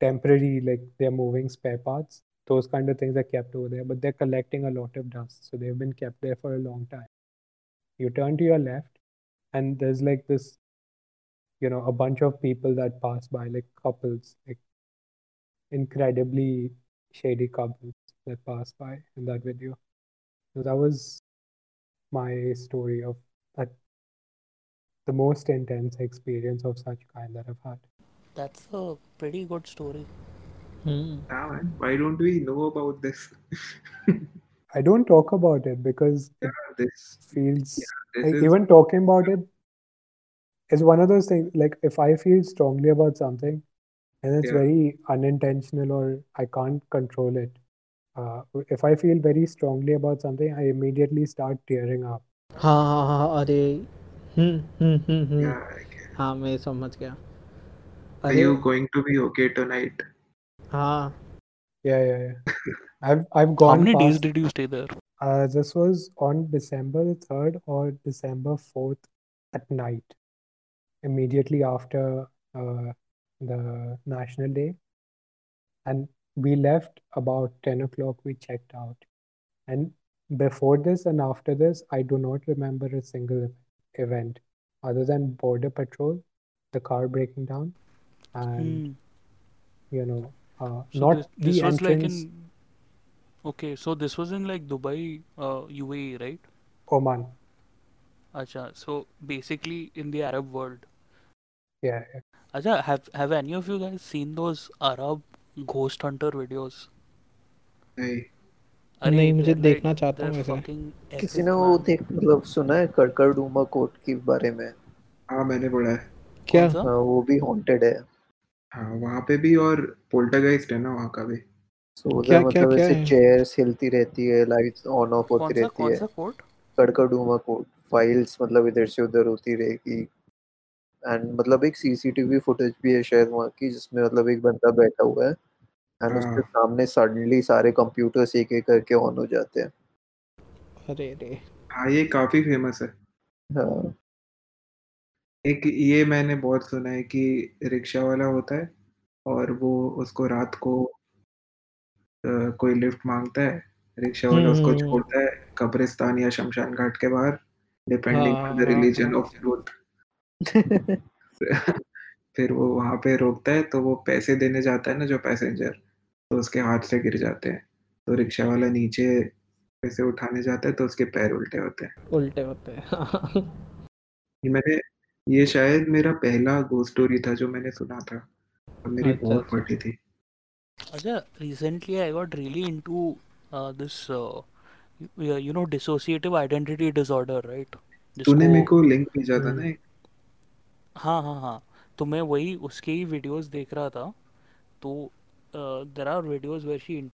C: temporary, like they're moving spare parts. Those kind of things are kept over there, but they're collecting a lot of dust. So they've been kept there for a long time. You turn to your left, and there's like this you know a bunch of people that pass by like couples like incredibly shady couples that pass by in that video so that was my story of that the most intense experience of such kind that i've had
F: That's a pretty good story.
B: Hmm.
E: Yeah, man. Why don't we know about this?
C: i don't talk about it because it
E: yeah, this,
C: feels
E: yeah, this
C: like
E: is
C: even talking about it is one of those things like if i feel strongly about something and it's
E: Yeah.
C: very unintentional or i can't control it uh, if i feel very strongly about something i immediately start tearing up
B: हाँ हाँ हाँ अरे हम्म हम्म हम्म हम्म
E: yeah. I get it.
B: हाँ मैं समझ गया
E: Are
B: अरे
E: you going to be okay tonight?
B: हाँ
C: yeah yeah yeah i've i've gone.
F: How many days did you stay there?
C: uh, this was on december 3rd or december 4th at night immediately after uh, the national day and we left about 10 o'clock we checked out and before this and after this i do not remember a single event other than border patrol the car breaking down and
F: Hmm.
C: you know uh,
F: So
C: not
F: this,
C: the
F: this like
C: entrance
F: in. Okay so this was in like Dubai UAE right
C: Oman
F: अच्छा so basically in the Arab world
C: या
F: अच्छा have have any of you guys seen those Arab ghost hunter videos
E: नहीं
F: अरे
B: मुझे देखना चाहता हूँ वैसे
D: किसी ने वो देख मतलब सुना है कड़कड़डूमा कोर्ट के बारे में?
E: हाँ मैंने पढ़ा है।
B: क्या?
D: हाँ, वो भी हॉन्टेड है।
E: हाँ वहाँ पे भी और पोल्टरगाइस्ट है ना वहाँ का भी।
D: सो
B: क्या
D: उधर
B: क्या
D: मतलब
B: क्या
D: ऐसे
B: है?
D: चेयर्स हिलती रहती है लाइट्स ऑन ऑफ़ होती रहती
F: कौन
D: है।
F: सा कोट?
D: कड़कड़डूमा फाइल्स मतलब इधर से उधर होती रहेगी। एंड मतलब एक सीसीटीवी फुटेज भी है शायद वहाँ की जिसमें मतलब एक बंदा बैठा हुआ है। एंड उसके
E: हाँ
D: सामने सडनली सारे कंप्यूटर्स एक एक करके ऑन हो जाते हैं।
B: अरे रे
E: हाँ ये काफ़ी फ़ेमस है।
D: हाँ।
E: एक ये मैंने बहुत सुना है कि रिक्शा वाला होता है और वो उसको रात को कोई लिफ्ट माँगता है रिक्शा वाला उसको
B: हम्म।
E: छोड़ता है कब्रिस्तान या शमशान घाट के बाहर डिपेंडिंग
B: हाँ
E: ऑन द
B: हाँ
E: रिलीजन
B: हाँ।
E: ऑफ़ यूथ फिर वो वहाँ पे रोकता है तो वो पैसे देने जाता है ना जो पैसेंजर तो उसके हाथ से गिर जाते हैं। तो रिक्शा वाला नीचे पैसे उठाने जाता है तो उसके पैर उल्टे होते हैं।
B: उल्टे होते हैं
E: ये मैंने ये शायद मेरा पहला गो स्टोरी था जो मैंने सुना था और मेरी
B: अच्छा
E: बहुत
B: अच्छा।
E: फटी थी।
F: Acha, recently I got really into uh, this uh, you, you know dissociative identity disorder, right?
E: तूने मेरे को लिंक भेजा था ना
C: हम्म
E: एक
F: हाँ हाँ हाँ तो मैं वही उसके ही वीडियोस देख रहा था तो there are videos where she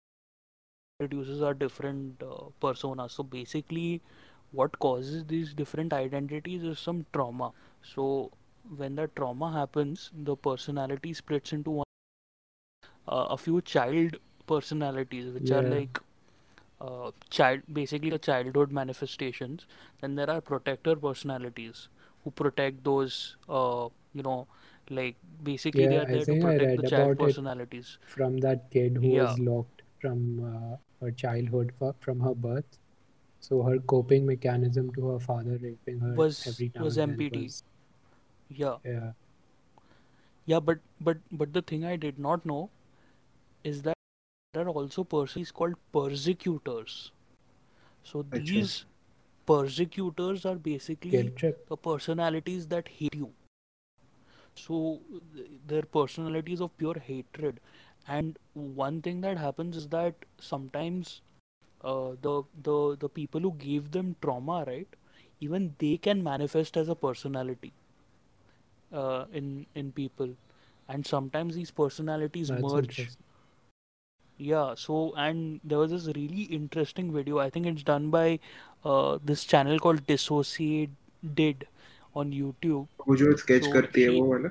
F: introduces our different uh, personas so basically what causes these different identities is some trauma so when that trauma happens the personality splits into one, uh, a few child personalities which are like uh, child basically the childhood manifestations. Then there are protector personalities who protect those uh, you know like basically they
C: yeah
F: are
C: i
F: there to protect the child personalities.
C: from that kid who
F: yeah.
C: was locked from uh, her childhood from her birth. So her coping mechanism to her father raping her
F: was
C: every now
F: was mpt
C: was
F: yeah.
C: Yeah.
F: Yeah but but but the thing i did not know is that there are also persons called persecutors. So these persecutors are basically the personalities that hate you. So their personalities of pure hatred. And one thing that happens is that sometimes uh, the the the people who gave them trauma, right? Even they can manifest as a personality uh, in in people, and sometimes these personalities
C: That's
F: merge yeah so and there was this really interesting video i think it's done by uh, this channel called dissociate did on youtube
E: वो जो sketch
F: so
E: करती है
F: she
E: वो वाला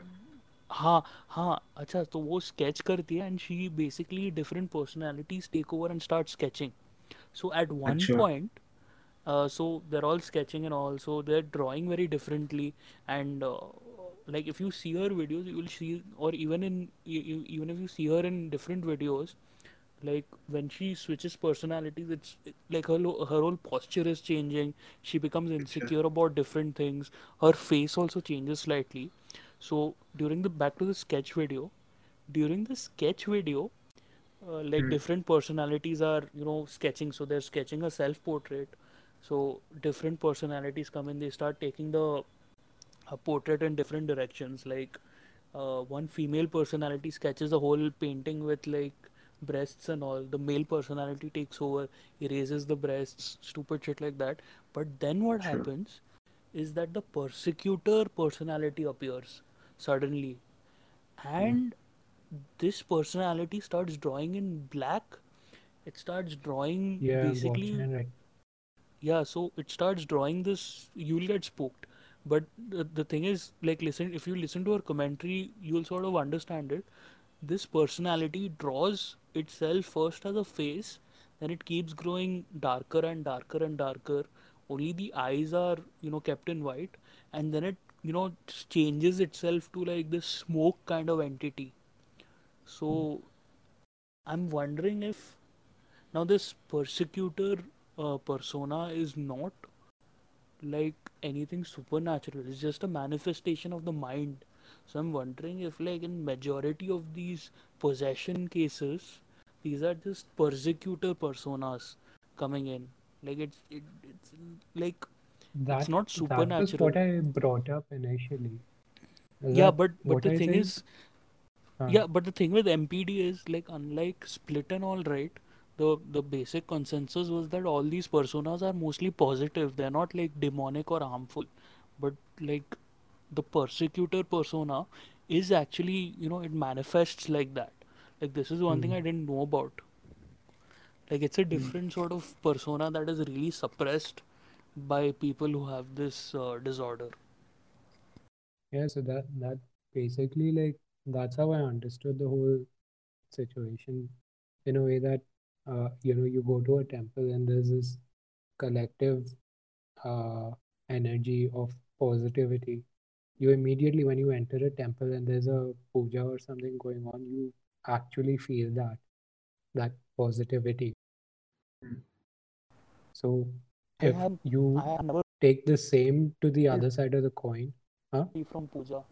F: हाँ हाँ अच्छा तो वो स्केच करती है and she basically different personalities take over and start sketching so at one
E: अच्छा
F: point uh, so they're all sketching and all so they're drawing very differently and uh, like if you see her videos you will see or even in e- e- even if you see her in different videos like when she switches personalities it's like her her whole posture is changing. She becomes insecure about different things. Her face also changes slightly. So during the back to the sketch video during the sketch video uh, like
E: mm.
F: different personalities are you know sketching. So they're sketching a self portrait so different personalities come in. They start taking the a portrait in different directions. Like uh, one female personality sketches the whole painting with like breasts and all the male personality takes over erases the breasts stupid shit like that but then what
E: sure.
F: happens is that the persecutor personality appears suddenly and mm. this personality starts drawing in black it starts drawing
C: yeah,
F: basically
C: right.
F: yeah so it starts drawing this you'll get spooked but the, the thing is like listen if you listen to our commentary you'll sort of understand it this personality draws itself first as a face then it keeps growing darker and darker and darker. Only the eyes are you know kept in white. And then it you know changes itself to like this smoke kind of entity. So i'm wondering if now this persecutor uh, persona is not like anything supernatural. It's just a manifestation of the mind. So i'm wondering if like in majority of these possession cases these are just persecutor personas coming in like it's it, it's like it's
C: That
F: not
C: that was
F: supernatural
C: what I brought up initially. Is
F: yeah but but the
C: I
F: thing
C: said?
F: is
C: Huh.
F: yeah but the thing with mpd is like unlike split and all right the the basic consensus was that all these personas are mostly positive they're not like demonic or harmful but like the persecutor persona is actually you know it manifests like that like this is one thing
C: Hmm.
F: i didn't know about like it's a
C: Hmm.
F: different sort of persona that is really suppressed by people who have this uh, disorder
C: Yeah, so that that basically like that's how I understood the whole situation in a way that uh, you know you go to a temple and there's this collective uh, energy of positivity. You immediately when you enter a temple and there's a puja or something going on, you actually feel that that positivity.
E: Mm.
C: so if
F: have,
C: you
F: never...
C: take the same to the
F: yeah.
C: other side of the coin huh?
F: from puja.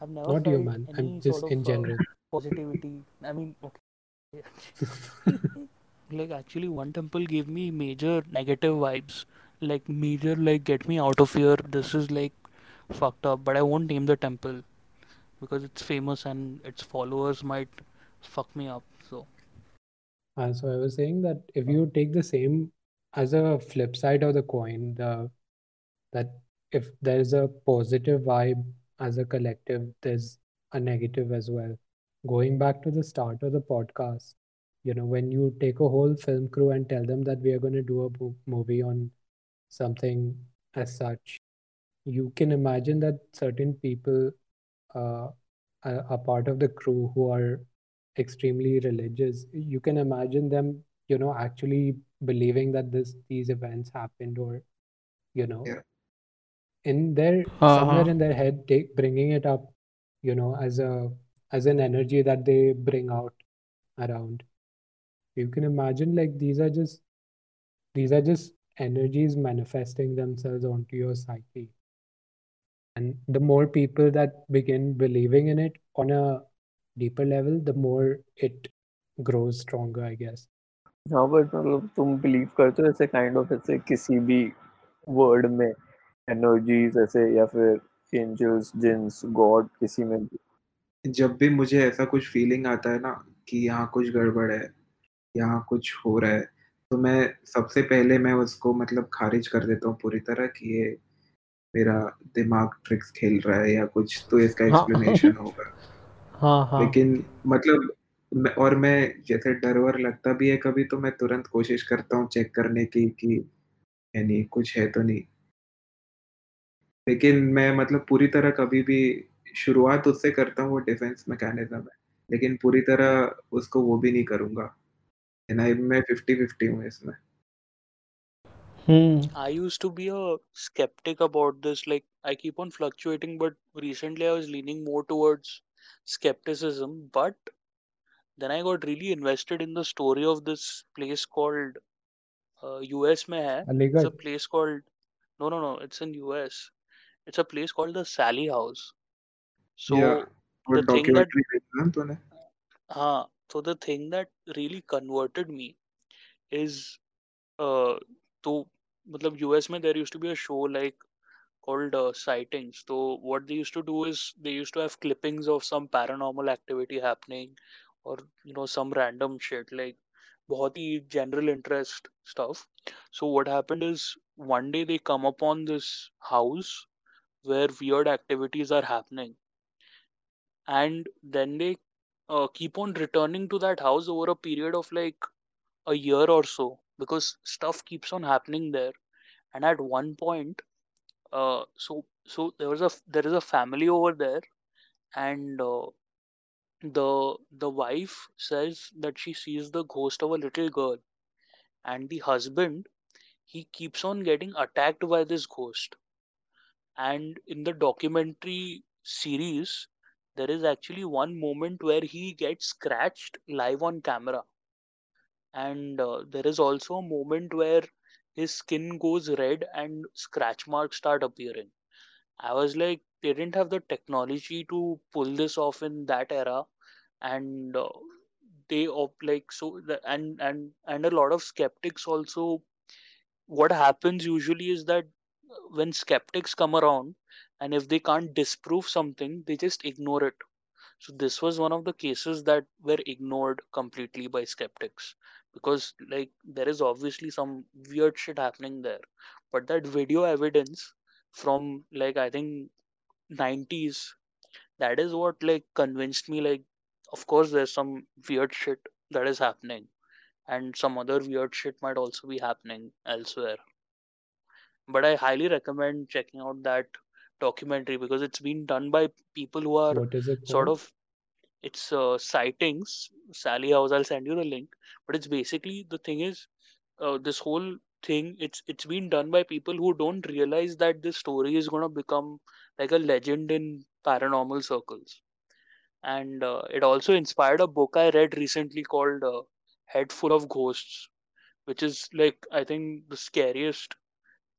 F: I've never
C: not you man. I'm just in
F: uh,
C: general.
F: positivity. I mean okay. Like actually one temple gave me major negative vibes. Like major like get me out of here. This is like fucked up but i won't name the temple because it's famous and its followers might fuck me up. So
C: Uh, so I was saying that if you take the same as a flip side of the coin, the that if there's a positive vibe as a collective, there's a negative as well. Going back to the start of the podcast, you know, when you take a whole film crew and tell them that we are going to do a mo- movie on something as such, you can imagine that certain people uh, are, are part of the crew who are extremely religious. You can imagine them, you know, actually believing that this these events happened, or you know,
E: Yeah.
C: in their somewhere
B: Uh-huh.
C: in their head, take bringing it up, you know, as a as an energy that they bring out around. You can imagine like these are just these are just energies manifesting themselves onto your psyche. And the more people that begin believing in it on a deeper level, the more it grows stronger, I guess.
D: हाँ but मतलब तुम believe करते हो ऐसे kind of ऐसे किसी भी word में एनर्जीज ऐसे या फिर एंजल्स जिन्स गॉड किसी में भी
E: जब भी मुझे ऐसा कुछ फीलिंग आता है ना कि यहाँ कुछ गड़बड़ है यहाँ कुछ हो रहा है तो मैं सबसे पहले मैं उसको मतलब खारिज कर देता हूँ पूरी तरह कि ये मेरा दिमाग ट्रिक्स खेल रहा है या कुछ तो इसका
B: हाँ।
E: एक्सप्लेनेशन होगा।
B: हाँ हाँ।
E: लेकिन मतलब मैं और मैं जैसे डर वर लगता भी है कभी तो मैं तुरंत कोशिश करता हूँ चेक करने की कि यानी कुछ है तो नहीं। लेकिन मैं मतलब पूरी तरह कभी भी शुरुआत उससे करता हूँ वो डिफेंस मैकेनिज्म है। लेकिन पूरी तरह उसको वो भी नहीं करूँगा। मैं फिफ्टी फिफ्टी हूँ इसमें।
B: हम्म
F: I used to be a skeptic about this. Like, I keep on fluctuating, but recently I was leaning more towards skepticism. But then I got really invested in the story of this place called uh, US में है. It's a
C: Aligarh.
F: place called no, no, no. It's in US. It's a place called the Sally House. So
E: Yeah. वो
F: the thing that
E: documentary देखा ना तूने
F: हाँ, so the thing that really converted me is uh, तो मतलब US में there used to be a show like called uh, sightings. So what they used to do is they used to have clippings of some paranormal activity happening or you know some random shit like बहुत ही general interest stuff. So what happened is one day they come upon this house where weird activities are happening and then they uh, keep on returning to that house over a period of like a year or so because stuff keeps on happening there. And at one point uh, so so there was a there is a family over there and uh, the the wife says that she sees the ghost of a little girl and the husband he keeps on getting attacked by this ghost. And in the documentary series there is actually one moment where he gets scratched live on camera and uh, there is also a moment where his skin goes red and scratch marks start appearing. I was like they didn't have the technology to pull this off in that era. And uh, they op like so the, and and and a lot of skeptics also what happens usually is that uh, when skeptics come around and if they can't disprove something they just ignore it. So this was one of the cases that were ignored completely by skeptics because like there is obviously some weird shit happening there. But that video evidence from like i think 90s that is what like convinced me like of course there's some weird shit that is happening. And some other weird shit might also be happening elsewhere. But i highly recommend checking out that documentary because it's been done by people who are
C: What is it
F: sort of it's uh, sightings. Sally house i'll send you the link. But it's basically the thing is uh, this whole thing it's it's been done by people who don't realize that this story is going to become like a legend in paranormal circles. And uh, it also inspired a book i read recently called uh, head full of ghosts which is like i think the scariest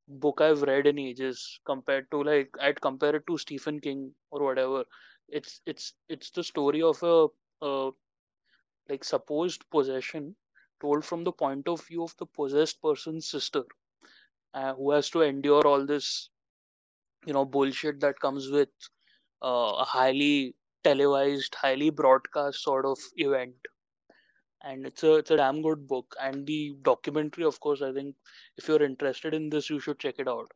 F: book i've read in ages compared to like i'd compare it to stephen king or whatever it's it's it's the story of a, a like supposed possession told from the point of view of the possessed person's sister uh, who has to endure all this you know bullshit that comes with uh, a highly televised highly broadcast sort of event. And it's a it's a damn good book. And the documentary of course i think if you're interested in this you should check it out.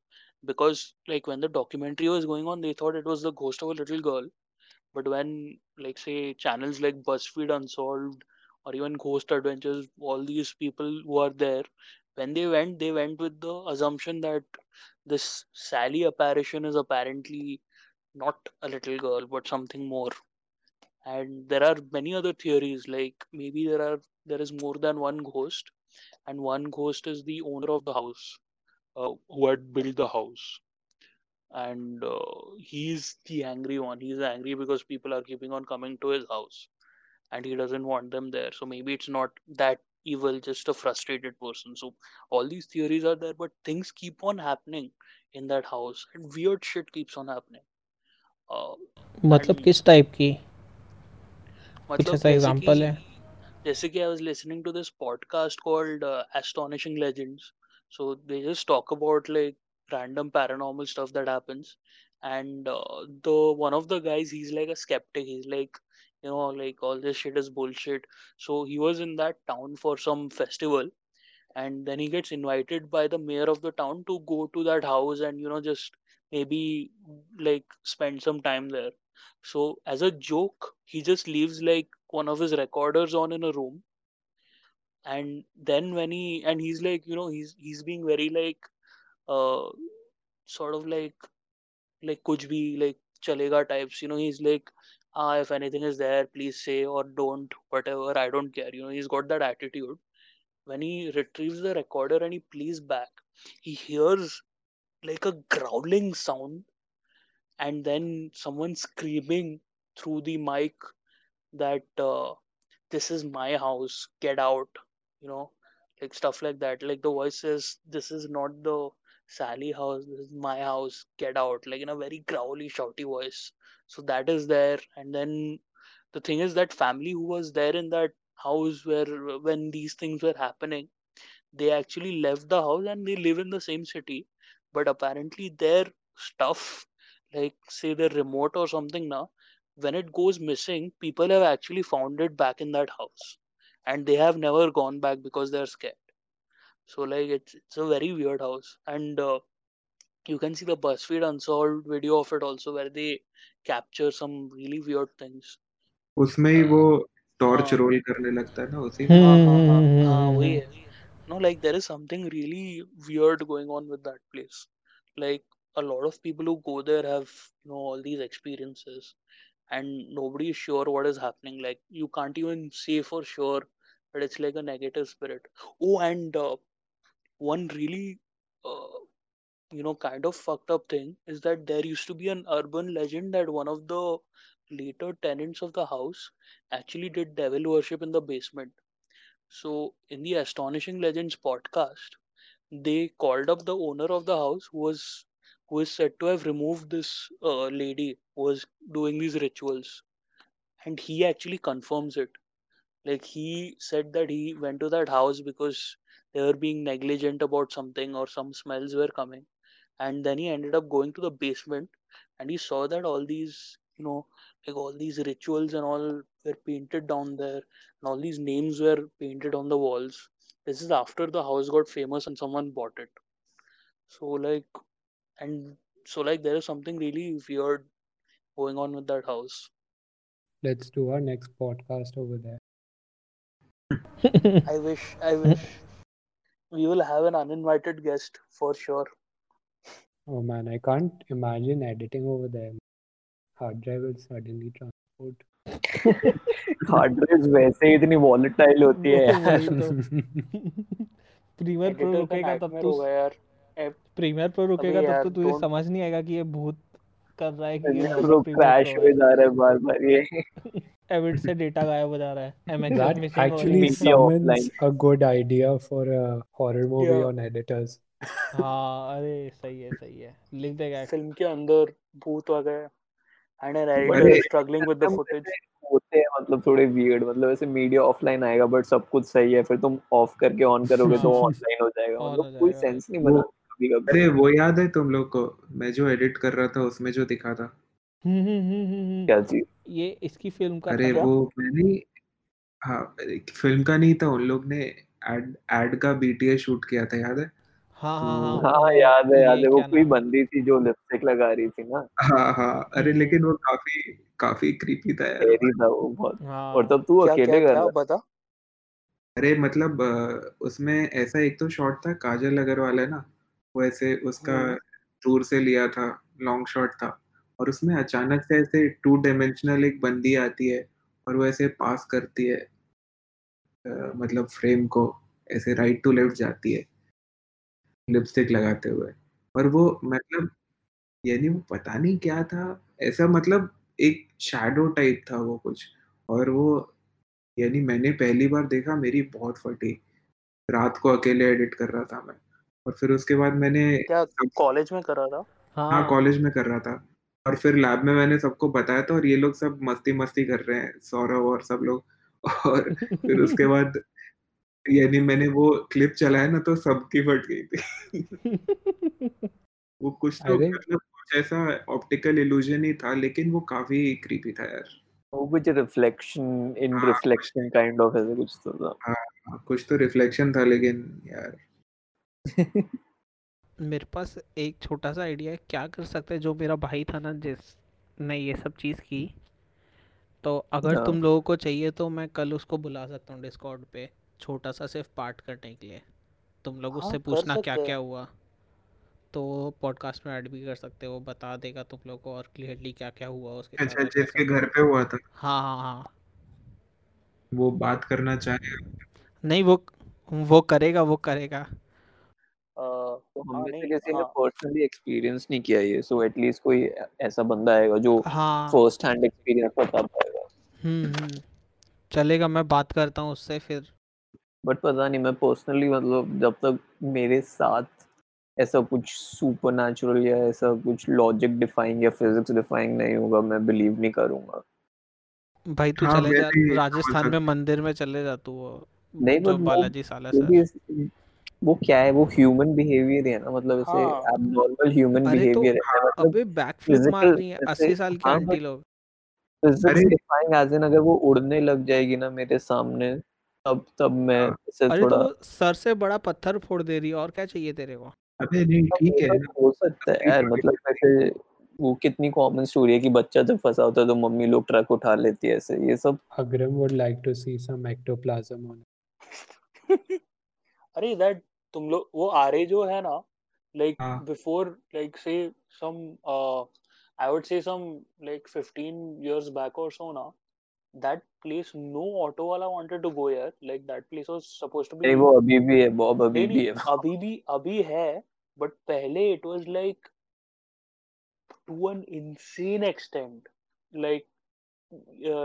F: Because like when the documentary was going on they thought it was the ghost of a little girl but when like say channels like buzzfeed unsolved or even ghost adventures all these people who are there when they went they went with the assumption that this sally apparition is apparently not a little girl but something more. And there are many other theories like maybe there are there is more than one ghost and one ghost is the owner of the house uh, who had built the house and uh, he's the angry one he's angry because people are keeping on coming to his house and he doesn't want them there so maybe it's not that evil just a frustrated person so all these theories are there but things keep on happening in that house and weird shit keeps on happening uh,
B: मतलब
F: and
B: किस type की कुछ
F: मतलब
B: ऐसा
F: जैसे
B: example
F: कि
B: है
F: जैसे कि I was listening to this podcast called uh, Astonishing Legends. So they just talk about like random paranormal stuff that happens. and uh, the one of the guys he's like a skeptic. He's like you know like all this shit is bullshit. So he was in that town for some festival. And then he gets invited by the mayor of the town to go to that house and you know just maybe like spend some time there. So as a joke he just leaves like one of his recorders on in a room. And then when he and he's like you know he's he's being very like uh sort of like like kuch bhi like chalega types you know he's like ah if anything is there please say or don't whatever i don't care you know he's got that attitude. When he retrieves the recorder and he plays back he hears like a growling sound and then someone screaming through the mic that uh, this is my house get out you know like stuff like that. Like the voice says this is not the sally house this is my house get out like in a very growly shouty voice. So that is there. And then the thing is that family who was there in that house where when these things were happening they actually left the house and they live in the same city. But apparently their stuff like say their remote or something now when it goes missing people have actually found it back in that house. And they have never gone back because they're scared so like it's it's a very weird house and uh, you can see the buzzfeed unsolved video of it also where they capture some really weird things
E: उसमें ही
F: uh,
E: वो torch
F: हाँ
E: role करने लगता है ना उसी में
F: हाँ हाँ हाँ हाँ वही है no like there is something really weird going on with that place like a lot of people who go there have you know all these experiences and nobody is sure what is happening like you can't even say for sure that it's like a negative spirit oh and uh, one really uh, you know kind of fucked up thing is that there used to be an urban legend that one of the later tenants of the house actually did devil worship in the basement. So in the astonishing legends podcast they called up the owner of the house who was who is said to have removed this uh, lady who was doing these rituals. And he actually confirms it. Like he said that he went to that house because they were being negligent about something or some smells were coming. And then he ended up going to the basement and he saw that all these you know like all these rituals and all were painted down there and all these names were painted on the walls. This is after the house got famous and someone bought it. So like and so like there is something really weird going on with that house.
C: Let's do our next podcast over there.
F: i wish i wish we will have an uninvited guest for sure
C: Oh man, I can't imagine editing over there. Hard drive will suddenly transport.
D: Hard drive वैसे ही इतनी volatile होती है यार
B: तो premiere pro रुकेगा तब तो
F: यार
B: प्रीमियर प्रो रुकेगा तब तो तुझे समझ नहीं आएगा कि ये भूत कर रहा है कि ये
D: प्रो क्रैश
B: है
D: जा रहा है बार बार ये
B: एविड से डेटा गायब हो जा रहा है। एमएक्स मिसिंग हो है
C: summons a good idea for a horror movie
F: Yeah.
C: on editors.
B: हाँ अरे सही है सही है। लिख देगा
F: फ़िल्म के अंदर भूत आ गए and
E: an
F: editor struggling with the footage
D: होते हैं मतलब थोड़े वियर्ड मतलब ऐसे मीडिया ऑफलाइन आएगा बट सब कुछ सही है। फिर तुम ऑफ़ करके ऑन करोगे तो। ऑनलाइन हो जाएगा। मतलब कोई सेंस नहीं बना
E: अरे वो याद है तुम लोग को? मैं जो एडिट कर रहा था उसमें जो दिखा था।
B: हम्म हम्म हम्म।
D: क्या चीज़?
B: ये इसकी फ़िल्म का
E: अरे
B: था
E: वो मैंने हाँ फ़िल्म का नहीं था उन लोग ने एड एड का बीटीएस शूट किया था याद है?
B: हाँ हाँ हाँ
D: हाँ याद है याद है वो
B: क्या
D: कोई
B: नाम है?
D: बंदी थी जो लिपस्टिक लगा रही थी ना।
E: हाँ हाँ अरे। लेकिन वो काफ़ी काफ़ी क्रीपी था यार
D: तेरी था वो बहुत।
B: हाँ।
D: और तब तू
F: क्या क्या
D: अकेले कर रहा
F: बता।
E: अरे मतलब उसमें ऐसा एक तो शॉट था काजल अग्रवाल है ना? वो ऐसे उसका दूर से लिया था लॉन्ग शॉट था। और उसमें अचानक से ऐसे टू डायमेंशनल एक बंदी आती है और वो ऐसे पास करती है अ, मतलब फ्रेम को ऐसे राइट टू लेफ़्ट जाती है लिपस्टिक लगाते हुए। और वो मतलब यानी वो पता नहीं क्या था ऐसा मतलब एक शैडो टाइप था वो कुछ। और वो यानी मैंने पहली बार देखा मेरी बहुत फटी। रात को अकेले एडिट कर रहा था मैं। और फिर उसके बाद मैंने
F: क्या कॉलेज में करा था?
E: हाँ।
B: हाँ
E: कॉलेज में कर रहा था। और फिर लैब में मैंने सबको बताया था और ये लोग सब मस्ती मस्ती कर रहे हैं सौरभ और सब लोग और फिर उसके बाद यानी मैंने वो क्लिप चलाया ना तो सबकी फट गई थी। वो कुछ तो मतलब कुछ ऐसा ऑप्टिकल इल्यूजन ही था लेकिन वो काफ़ी क्रीपी था यार।
D: वो कुछ reflection
E: in
D: reflection kind of ऐसे कुछ तो था।
E: हाँ, कुछ तो रिफ्लेक्शन था लेकिन यार।
B: मेरे पास एक छोटा सा आइडिया है क्या कर सकते हैं? जो मेरा भाई था ना जिस ने ये सब चीज़ की तो अगर
D: हाँ।
B: तुम लोगों को चाहिए तो मैं कल उसको बुला सकता हूँ डिस्कॉर्ड पे छोटा सा सिर्फ़ पार्ट करने के लिए। तुम लोग
F: हाँ,
B: उससे
F: कर
B: पूछना क्या
F: सकते
B: क्या हुआ। तो पॉडकास्ट में ऐड भी कर सकते हो वो बता देगा तुम लोग को और क्लियरली क्या क्या हुआ उसके
E: अच्छा जिसके
B: कैसा
E: घर पे हुआ था।
B: हाँ हाँ हाँ।
E: वो बात करना चाहे
B: नहीं वो वो करेगा वो करेगा।
D: किसी ने
F: हाँ
D: पर्सनली एक्सपीरियंस नहीं किया ये सो एटलीस्ट कोई ऐसा बंदा आएगा जो
B: हाँ।
D: फ़र्स्ट हैंड एक्सपीरियंस बता पाएगा।
B: हम्म हम्म। चलेगा मैं बात करता हूँ उससे फिर।
D: बट पता नहीं मैं पर्सनली मतलब जब तक मेरे साथ ऐसा कुछ सुपर नेचुरल या ऐसा कुछ लॉजिक डिफाइंग या फिजिक्स डिफाइंग नहीं होगा मैं बिलीव नहीं करूँगा।
B: भाई तू
E: हाँ,
B: चले जा राजस्थान में मंदिर में चले जा तू
D: नहीं बट
B: बालाजी साला सर।
D: वो क्या है? वो ह्यूमन बिहेवियर है ना मतलब ऐसे
F: हाँ।
D: एबनॉर्मल ह्यूमन बिहेवियर है। मतलब
B: अबे बैकफ्लिप मार रही है
D: जैसे
B: अस्सी साल की
D: हाँ
B: आंटी लोग।
D: डिफाइंग एज इन अगर वो उड़ने लग जाएगी ना मेरे सामने तब तब मैं
E: हाँ,
D: इसे
B: अरे तो
D: थोड़ा
B: सर से बड़ा पत्थर फोड़ दे रही है और क्या चाहिए तेरे को?
E: अबे नहीं
D: हाँ,
E: ठीक है।
D: हो सकता है यार मतलब वैसे वो कितनी कॉमन स्टोरी है कि बच्चा जब फंसा होता है तो मम्मी लोग ट्रक उठा लेती है ऐसे ये सब।
C: would like to see some ectoplasm on it.
F: अरे दैट तुम लोग वो आरे जो है ना लाइक बिफोर लाइक से सम I would say some like 15 years back और सो ना दैट प्लेस नो ऑटो वाला वांटेड टू गो यार like that place was supposed to be
D: वो अभी भी है बॉब अभी भी है।
F: अभी भी अभी है बट पहले it was like to an insane extent like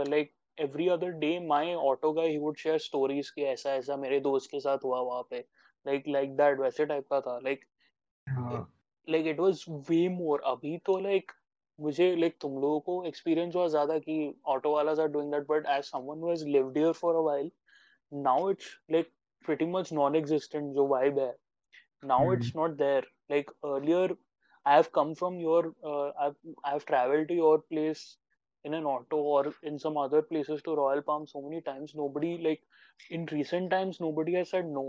F: like every other day my auto guy he would share stories कि ऐसा ऐसा मेरे दोस्त के साथ हुआ वहाँ पे like like that वैसे टाइप का था like
E: हाँ
F: like it was way more अभी तो like मुझे like तुम लोगों को experience हुआ ज़्यादा कि auto वाला are doing that but as someone who has lived here for a while now it's like pretty much non-existent जो vibe है now
E: hmm,
F: it's not there like earlier i have come from your uh, i've i've traveled to your place in an auto or in some other places to royal palm so many times nobody like in recent times nobody has said no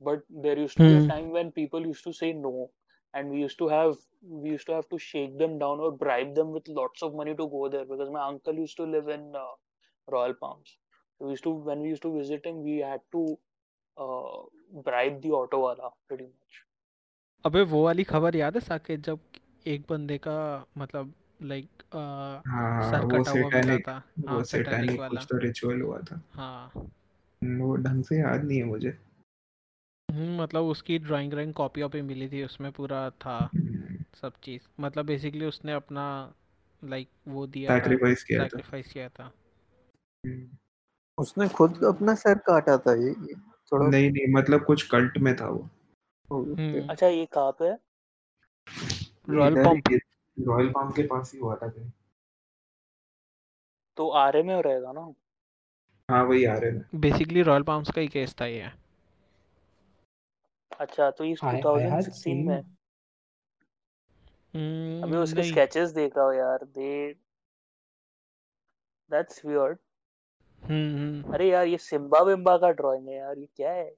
F: but there used to be a
B: hmm
F: time when people used to say no and we used to have we used to have to shake them down or bribe them with lots of money to go there because my uncle used to live in uh, royal palms so we used to when we used to visit him we had to uh, bribe the auto wala pretty much
B: अबे वो वाली खबर याद है साकेत जब एक बंदे का मतलब लाइक
E: हाँ
B: सर
E: वो
B: कटा हुआ मिला था।
E: वो
B: हाँ सैटेनिक
E: सेटानिक
B: वाला।
E: कुछ तो रिचुअल हुआ था।
B: हाँ।
E: वो ढंग से याद नहीं है मुझे।
B: हम्म, मतलब उसकी ड्राइंग ड्राइंग कॉपी वॉपी मिली थी उसमें पूरा था
E: हम्म,
B: सब चीज़। मतलब बेसिकली उसने अपना लाइक वो दिया था
E: सैक्रिफाइस किया था।
B: सैक्रिफाइस किया था।
E: हम्म,
D: उसने खुद अपना सर काटा था ये थोड़ा
E: नहीं नहीं मतलब कुछ कल्ट में था वो।
B: हम्म।
F: अच्छा ये कहाँ पे है?
B: रॉयल पंप
E: ही रॉयल पाम के पास ही हुआ था कहीं।
F: तो आरए में रहेगा ना?
E: हाँ वही आ रहे हैं
B: बेसिकली रॉयल पाम्स का ही केस था ये।
F: अच्छा तो
C: had
F: 2016 में?
B: हम्म,
F: अभी उसके स्केचेस देख रहा हूँ यार दे दैट्स वियर्ड
B: हम्म हम्म
F: अरे यार ये सिम्बा विम्बा का ड्राइंग है यार ये क्या है?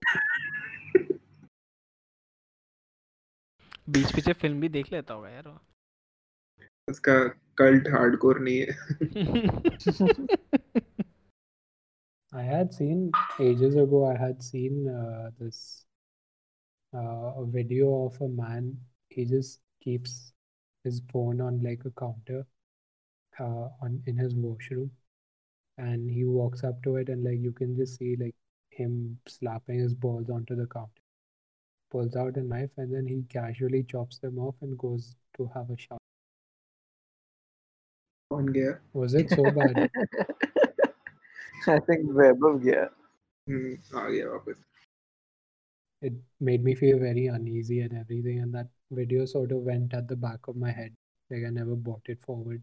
B: बीच पीछे फ़िल्म भी देख लेता होगा यार वो।
E: उसका कल्ट हार्डकोर नहीं है
C: I had seen ages ago. I had seen uh, this uh, a video of a man. He just keeps his phone on like a counter uh, on in his washroom, and he walks up to it, and like you can just see like him slapping his balls onto the counter. Pulls out a knife, and then he casually chops them off and goes to have a shower.
E: on gear.
C: Was it so bad?
D: I think we're above
E: gear. Mm, oh, yeah, obviously.
C: It made me feel very uneasy and everything, and that video sort of went at the back of my head. Like I never brought it forward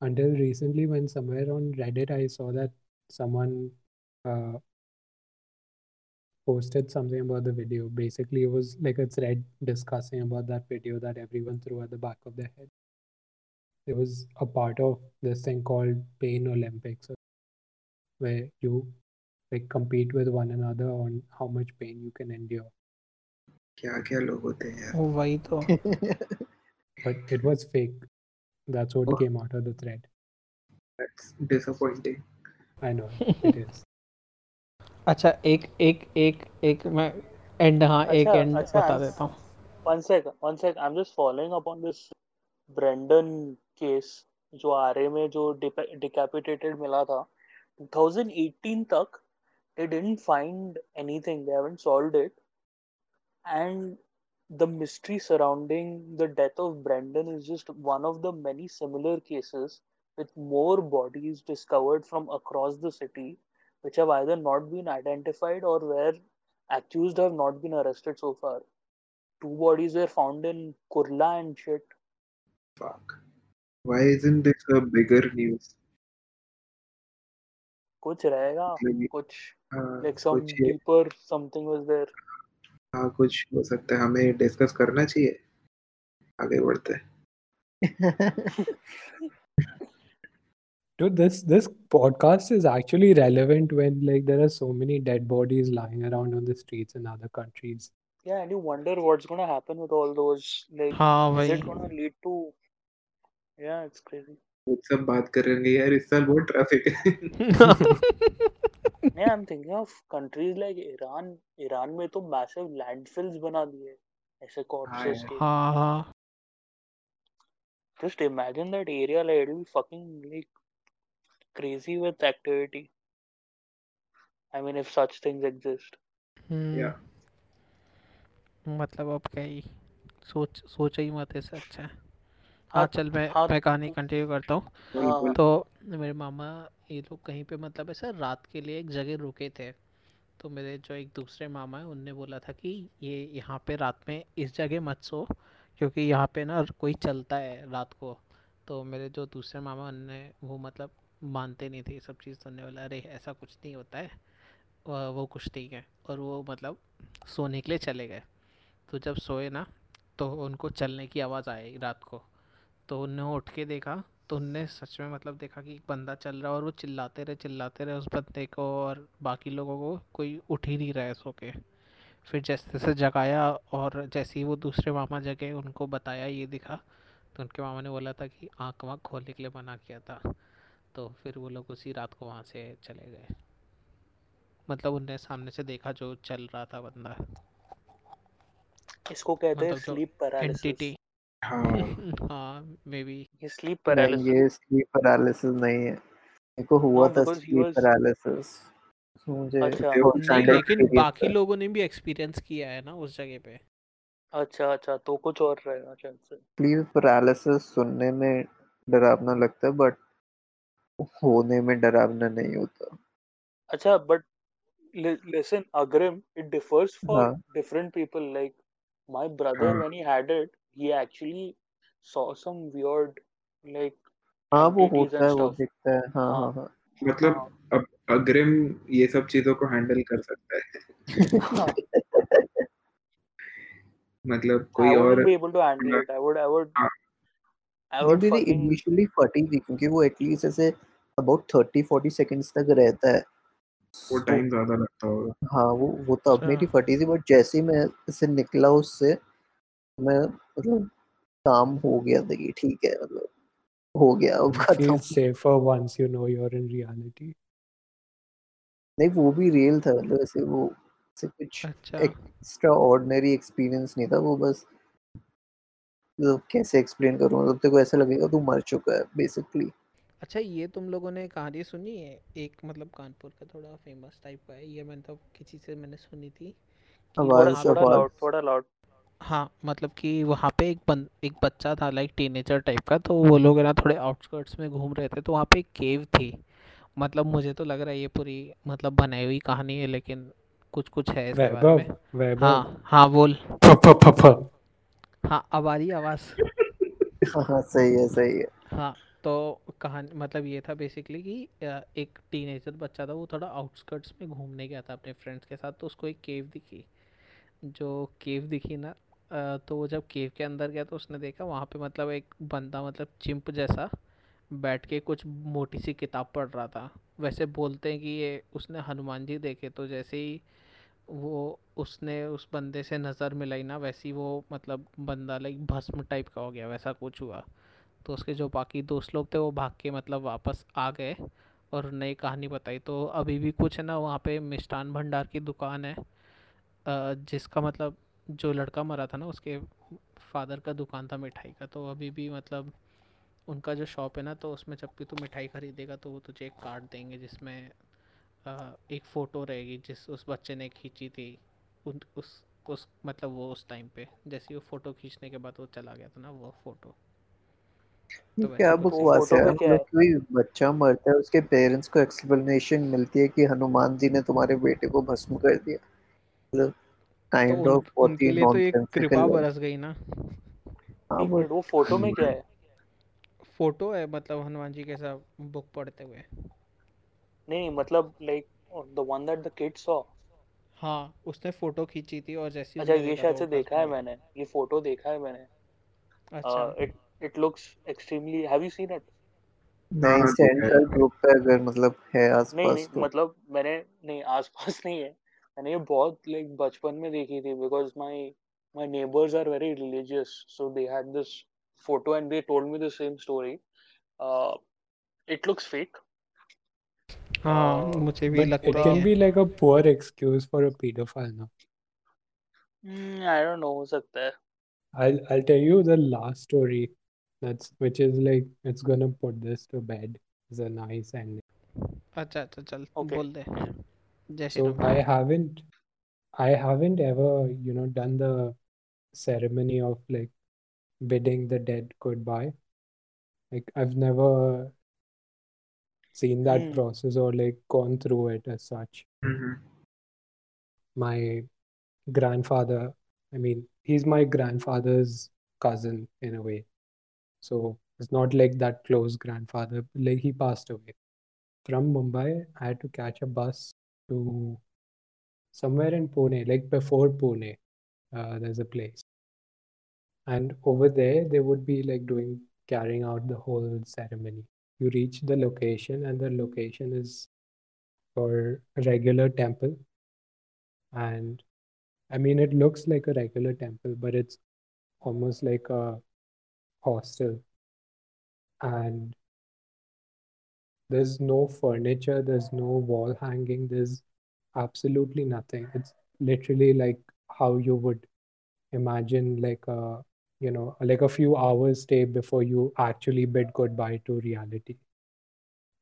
C: until recently when somewhere on Reddit I saw that someone uh, posted something about the video. Basically, it was like a thread discussing about that video that everyone threw at the back of their head it was a part of this thing called Pain Olympics, where you like compete with one another on how much pain you can endure.
E: क्या क्या लोग होते हैं यार
B: वो वही तो
C: But it was fake. That's what
E: Oh.
C: came out of the thread.
E: That's disappointing.
C: I know it is.
B: अच्छा एक एक एक एक मैं एंड हाँ एक
F: अच्छा
B: एंड
F: अच्छा
B: बता देता हूँ
F: one sec one sec I'm just following up on this Brendan case जो आरए में जो decapitated मिला था 2018 तक they didn't find anything they haven't solved it and the mystery surrounding the death of Brendan is just one of the many similar cases with more bodies discovered from across the city which have either not been identified or where accused have not been arrested so far. Two bodies were found in Kurla and shit.
E: Fuck. Why isn't this a bigger news?
F: कुछ रहेगा
E: मतलब ये-
F: कुछ
E: हाँ,
F: like some
E: कुछ ये-
F: deeper something was there.
E: हाँ कुछ हो सकता है हमें डिस्कस करना चाहिए आगे बढ़ते हैं
C: Dude, this this podcast is actually relevant when like there are so many dead bodies lying around on the streets in other countries.
F: Yeah, and you wonder what's gonna happen with all those. Like,
B: हाँ
F: is
B: वही
F: it gonna lead to? Yeah, it's crazy.
E: वो सब बात करेंगे यार इस साल बहुत ट्रैफ़िक है
F: Yeah, I'm thinking of countries like Iran. Iran में तो massive landfills बना दिए ऐसे corpses
E: यार।
F: के.
B: हाँ हाँ
F: Just imagine that area like it'll be fucking like crazy with activity. I mean, if such things exist.
B: Hmm,
E: Yeah.
B: मतलब अब क्या ही सोच सोचा ही मत ऐसे अच्छा है हाँ चल मैं
F: हाँ,
B: मैं कहानी कंटिन्यू करता हूँ।
F: हाँ,
B: तो मेरे मामा ये लोग कहीं पे मतलब ऐसा रात के लिए एक जगह रुके थे। तो मेरे जो एक दूसरे मामा है उनने बोला था कि ये यहाँ पे रात में इस जगह मत सो क्योंकि यहाँ पे ना कोई चलता है रात को। तो मेरे जो दूसरे मामा उनने वो मतलब मानते नहीं थे ये सब चीज़ सुनने वाला। अरे ऐसा कुछ नहीं होता है। वो कुछ ठीक है। और वो मतलब सोने के लिए चले गए। तो जब सोए ना तो उनको चलने की आवाज़ आई रात को। तो उनने उठ के देखा तो उनने सच में मतलब देखा कि एक बंदा चल रहा है और वो चिल्लाते रहे चिल्लाते रहे उस बंदे को और बाकी लोगों को कोई उठ ही नहीं रहा है सो के। फिर जैसे तैसे जगाया और जैसे ही वो दूसरे मामा जगे उनको बताया ये दिखा तो उनके मामा ने बोला था कि आँख वाँख खोलने के लिए मना किया था। तो फिर वो लोग उसी रात को वहाँ से चले गए। मतलब उनने सामने से देखा जो चल रहा था बंदा।
F: इसको कहते हैं?
B: मतलब
F: sleep paralysis.
B: एंटिटी
E: हाँ।
B: हाँ मे बी
F: ये sleep
D: नहीं ये स्लीप पैरालिसिस नहीं है। मेरे हुआ था स्लीप पैरालिसिस मुझे
F: अच्छा,
B: लेकिन बाकी लोगों ने भी एक्सपीरियंस किया है ना उस जगह पे।
F: अच्छा अच्छा तो कुछ और रहेगा चांसेस
D: स्लीप पैरालिसिस सुनने में डरावना लगता है बट होने में डरावना नहीं होता।
F: अच्छा but li- listen Agrim it differs for
D: हाँ।
F: different people like my brother
E: हाँ।
F: when he had it he actually saw some weird like
D: हाँ वो होता है वो दिखता है। हाँ
F: हाँ।
D: हाँ हाँ।
E: मतलब
F: हाँ।
E: अब अग्रिम ये सब चीज़ों को हैंडल कर सकता है। मतलब कोई और
F: be able to handle it. I would I would
E: हाँ।
F: I would fucking
D: इनिशियली फटी थी क्योंकि वो एटलीस्ट ऐसे अबाउट थर्टी फोर्टी सेकेंड्स तक रहता है।
E: वो टाइम ज़्यादा लगता होगा।
D: हाँ वो वो तब
B: अच्छा।
D: मेरी फटी थी बट जैसे ही मैं इससे निकला उससे मैं मतलब काम हो गया था कि ठीक है मतलब हो गया अब खत्म।
C: feel safer once you know you're in reality.
D: नहीं वो भी रियल था मतलब ऐसे वो ऐसे कुछ
B: अच्छा।
D: एक्स्ट्रा ऑर्डिनरी एक्सपीरियंस नहीं था वो बस मतलब कैसे एक्सप्लेन करूँ मतलब तेरे को ऐसा लगेगा तू मर चुका है बेसिकली
B: अच्छा ये तुम लोगों ने कहानी सुनी है? एक मतलब कानपुर का थोड़ा फ़ेमस टाइप का है ये मैंने तो किसी से मैंने सुनी थी
F: थोड़ा
B: वहाँ
F: थोड़ा
B: पे
D: आवाज़
B: हाँ मतलब कि वहाँ पे एक बन एक बच्चा था लाइक टीनेजर टाइप का तो वो लोग है ना थोड़े आउटस्कर्ट्स में घूम रहे थे तो वहाँ पे एक केव थी। मतलब मुझे तो लग रहा है ये पूरी मतलब बनाई हुई कहानी है लेकिन कुछ कुछ है इसके बारे में. हाँ हाँ बोल।
C: Pha, pha, pha, pha.
B: हाँ अब आ रही आवाज़।
D: हाँ सही है सही है।
B: हाँ तो कहानी मतलब ये था बेसिकली कि एक टीनेजर बच्चा था वो थोड़ा आउटस्कर्ट्स में घूमने गया था अपने फ्रेंड्स के साथ तो उसको एक केव दिखी। जो केव दिखी ना तो वो जब केव के अंदर गया तो उसने देखा वहाँ पे मतलब एक बंदा मतलब चिंप जैसा बैठ के कुछ मोटी सी किताब पढ़ रहा था। वैसे बोलते हैं कि ये उसने हनुमान जी देखे तो जैसे ही वो उसने उस बंदे से नज़र मिलाई ना, वैसे ही वो मतलब बंदा लाइक भस्म टाइप का हो गया, वैसा कुछ हुआ। तो उसके जो बाकी दोस्त लोग थे वो भाग के मतलब वापस आ गए और नई कहानी बताई। तो अभी भी कुछ है ना, वहाँ पे मिष्ठान भंडार की दुकान है। जिसका मतलब जो लड़का मरा था ना उसके फादर का दुकान था मिठाई का तो अभी भी मतलब उनका जो शॉप है ना तो उसमें जब भी तू मिठाई खरीदेगा तो वो तुझे एक कार्ड देंगे जिसमें एक फ़ोटो रहेगी जिस उस बच्चे ने खींची थी उन उस उस मतलब वो उस टाइम पे। जैसे वो फ़ोटो खींचने के बाद वो चला गया था ना वो फ़ोटो। तो
D: क्या
A: तो
D: बकवास है? मतलब कोई बच्चा मरता है उसके पेरेंट्स को एक्सप्लेनेशन मिलती है कि हनुमान जी ने तुम्हारे बेटे को भस्म कर दिया। मतलब काइंड ऑफ़ बहुत ही
B: उनके लिए तो एक कृपा
D: है।
B: बरस गई ना।
D: हाँ बट
A: वो फ़ोटो में क्या है?
B: फ़ोटो है मतलब हनुमान जी के साथ बुक पढ़ते हुए।
A: नहीं नहीं मतलब like the one that the kid saw
B: हाँ उसने फ़ोटो खींची थी और जैसे
A: अच्छा ये
B: देखा
A: शायद
B: तो
A: से देखा
B: है
A: मैंने ये फ़ोटो देखा है मैंने।
B: अच्छा।
A: It it looks extremely have you seen it
E: हाँ
D: नहीं
E: हाँ
D: सेंट्रल ग्रुप पे अगर मतलब है
A: नहीं नहीं
D: आसपास तो।
A: मतलब मैंने नहीं आसपास नहीं है। मैंने ये बहुत लाइक बचपन में देखी थी because my my neighbours are very religious so they had this photo and they told me the same story it looks fake
B: हाँ मुझे भी लगता ही
C: can
B: है
C: be like a poor excuse for a pedophile now.
A: I don't know हो सकता है
C: I'll I'll tell you the last story that's which is like it's gonna put this to bed. It's a nice ending.
B: अच्छा अच्छा चल बोल दे
C: So I haven't, I haven't ever, you know, done the ceremony of like bidding the dead goodbye. Like I've never seen that
A: mm.
C: process or like gone through it as such.
E: Mm-hmm.
C: My grandfather, I mean, he's my grandfather's cousin in a way. So it's not like that close grandfather. Like he passed away from Mumbai. I had to catch a bus to somewhere in Pune, like before Pune. Uh, there's a place. And over there, they would be like doing, carrying out the whole ceremony. You reach the location, and the location is for regular temple. And I mean, it looks like a regular temple, but it's almost like a hostel. And there's no furniture, there's no wall hanging, there's absolutely nothing. It's literally like how you would imagine like a you know like a few hours stay before you actually bid goodbye to reality.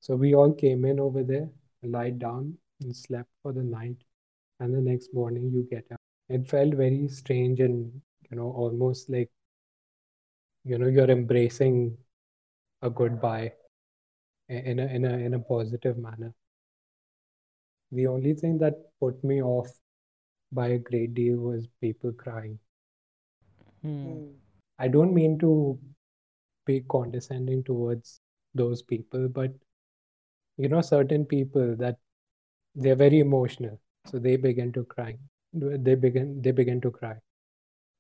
C: So we all came in over there, lied down and slept for the night, and the next morning you get up. It felt very strange and you know almost like you know you're embracing a goodbye in a, in a, in a positive manner. The only thing that put me off by a great deal was people crying.
A: Hmm.
C: I don't mean to be condescending towards those people, but you know, certain people that they're very emotional, so they begin to cry. They begin they begin to cry,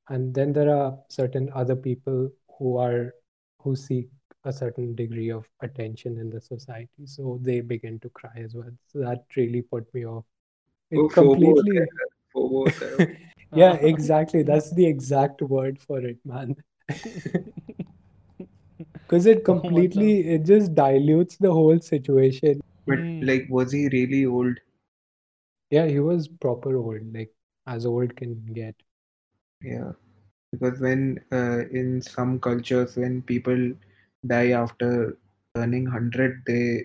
C: and then there are certain other people who are who seek a certain degree of attention in the society. So they begin to cry as well. So that really put me off. It
E: oh,
C: completely. Yeah, uh-huh. exactly. That's the exact word for it, man. Because it completely, it just dilutes the whole situation.
E: But
B: hmm.
E: like, was he really old?
C: Yeah, he was proper old, like as old can get.
E: Yeah, because when uh, in some cultures, when people die after turning hundred, they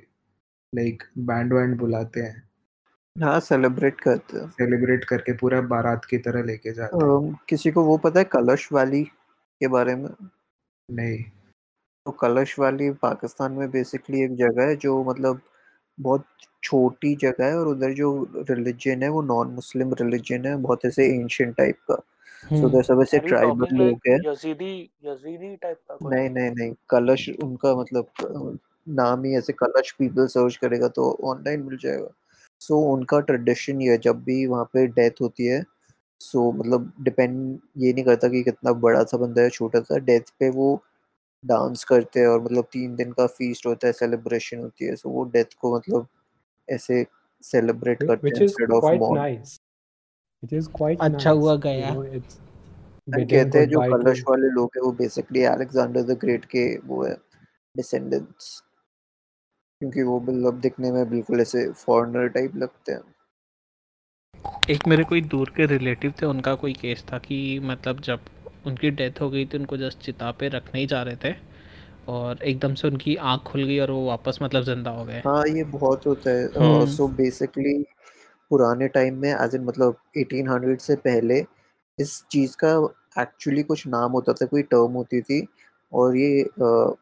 E: like band wand बुलाते हैं।
D: हाँ celebrate करते हैं।
E: Celebrate करके पूरा बारात की तरह लेके जाते हैं।
D: अम, किसी को वो पता है कलश वैली के बारे में?
E: नहीं।
D: तो कलश वाली पाकिस्तान में बेसिकली एक जगह है जो मतलब बहुत छोटी जगह है और उधर जो रिलीजन है वो नॉन मुस्लिम रिलीजन है बहुत ऐसे एंशियंट टाइप का। सो उधर सब ऐसे ट्राइबल लोग हैं।
A: यजीदी यजीदी टाइप का कोई
D: नहीं नहीं नहीं। कलश उनका मतलब नाम ही ऐसे कलश पीपल सर्च करेगा तो ऑनलाइन मिल जाएगा। सो उनका ट्रेडिशन ये जब भी वहाँ पे डेथ होती है सो मतलब डिपेंड ये नहीं करता कि कितना बड़ा सा बंदा है छोटा सा। डेथ पे वो डांस करते हैं और मतलब तीन दिन का फीस्ट होता है सेलिब्रेशन होती है। सो वो डेथ को मतलब ऐसे सेलिब्रेट करते हैं instead of
C: quite
D: morn
C: nice. Which is quite
B: अच्छा
C: nice.
B: हुआ
C: You know, it's
D: कहते हैं जो कलश वाले लोग हैं वो बेसिकली अलेक्जेंडर द ग्रेट के वो है डिसेंडेंट्स क्योंकि वो मतलब दिखने में बिल्कुल ऐसे फॉरेनर टाइप लगते हैं।
B: एक मेरे कोई दूर के रिलेटिव थे उनका कोई केस था कि मतलब जब उनकी डेथ हो गई थी उनको जस्ट चिता पे रखने ही जा रहे थे और एकदम से उनकी आँख खुल गई और वो वापस मतलब ज़िंदा हो गए।
D: हाँ ये बहुत होता है।
B: हम्म।
D: सो बेसिकली पुराने टाइम में एज इन मतलब 1800 से पहले इस चीज़ का एक्चुअली कुछ नाम होता था कोई टर्म होती थी और ये अ,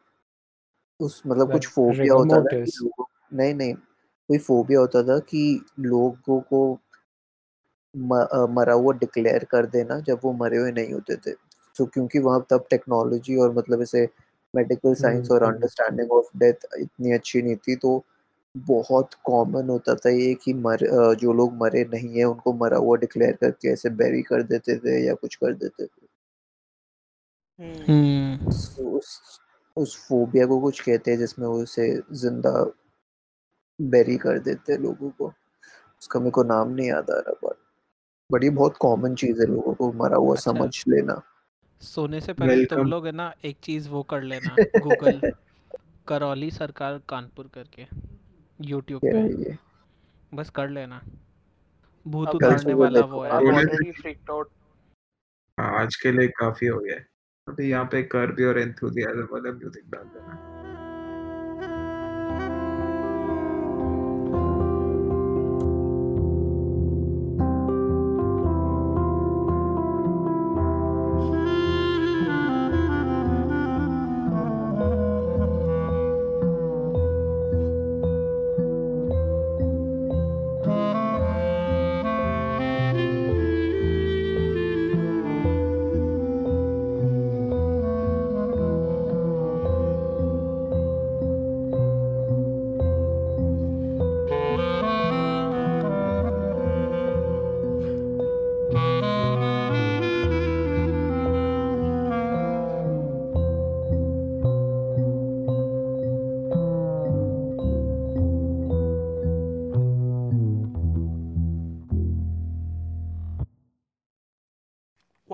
D: उस मतलब कुछ फोबिया होता था लोगों नहीं नहीं कोई फोबिया होता था कि लोगों को म- मरा हुआ डिक्लेयर कर देना जब वो मरे हुए नहीं होते थे। सो क्योंकि वहाँ तब टेक्नोलॉजी और मतलब ऐसे मेडिकल साइंस और
C: हम्म,
D: अंडरस्टैंडिंग ऑफ़ डेथ इतनी अच्छी नहीं थी तो बहुत कॉमन होता था ये कि मर अ, जो लोग मरे नहीं है उनको मरा हुआ डिक्लेयर करके ऐसे बेरी कर देते थे या कुछ कर देते थे।
A: हम्म,
B: हम्म
D: So, उस उस फोबिया को कुछ कहते हैं जिसमें वो उसे ज़िंदा बेरी कर देते हैं लोगों को। उसका मेरे को नाम नहीं याद आ रहा पर बट ये बहुत कॉमन चीज़ है लोगों को मरा हुआ
B: अच्छा।
D: समझ लेना।
B: सोने से पहले तुम
E: Welcome.
B: लोग है ना एक चीज़ वो कर लेना गूगल करौली सरकार कानपुर करके। यूट्यूब पे। बस कर लेना। भूत उतारने वाला वो है।
A: ऑलरेडी
E: बोले
A: already freaked out.
E: हाँ, आज के लिए काफ़ी हो गया। अभी यहाँ पे कर भी और एंथुजियाज्म वाला म्यूज़िक डाल देना।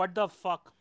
F: What the fuck?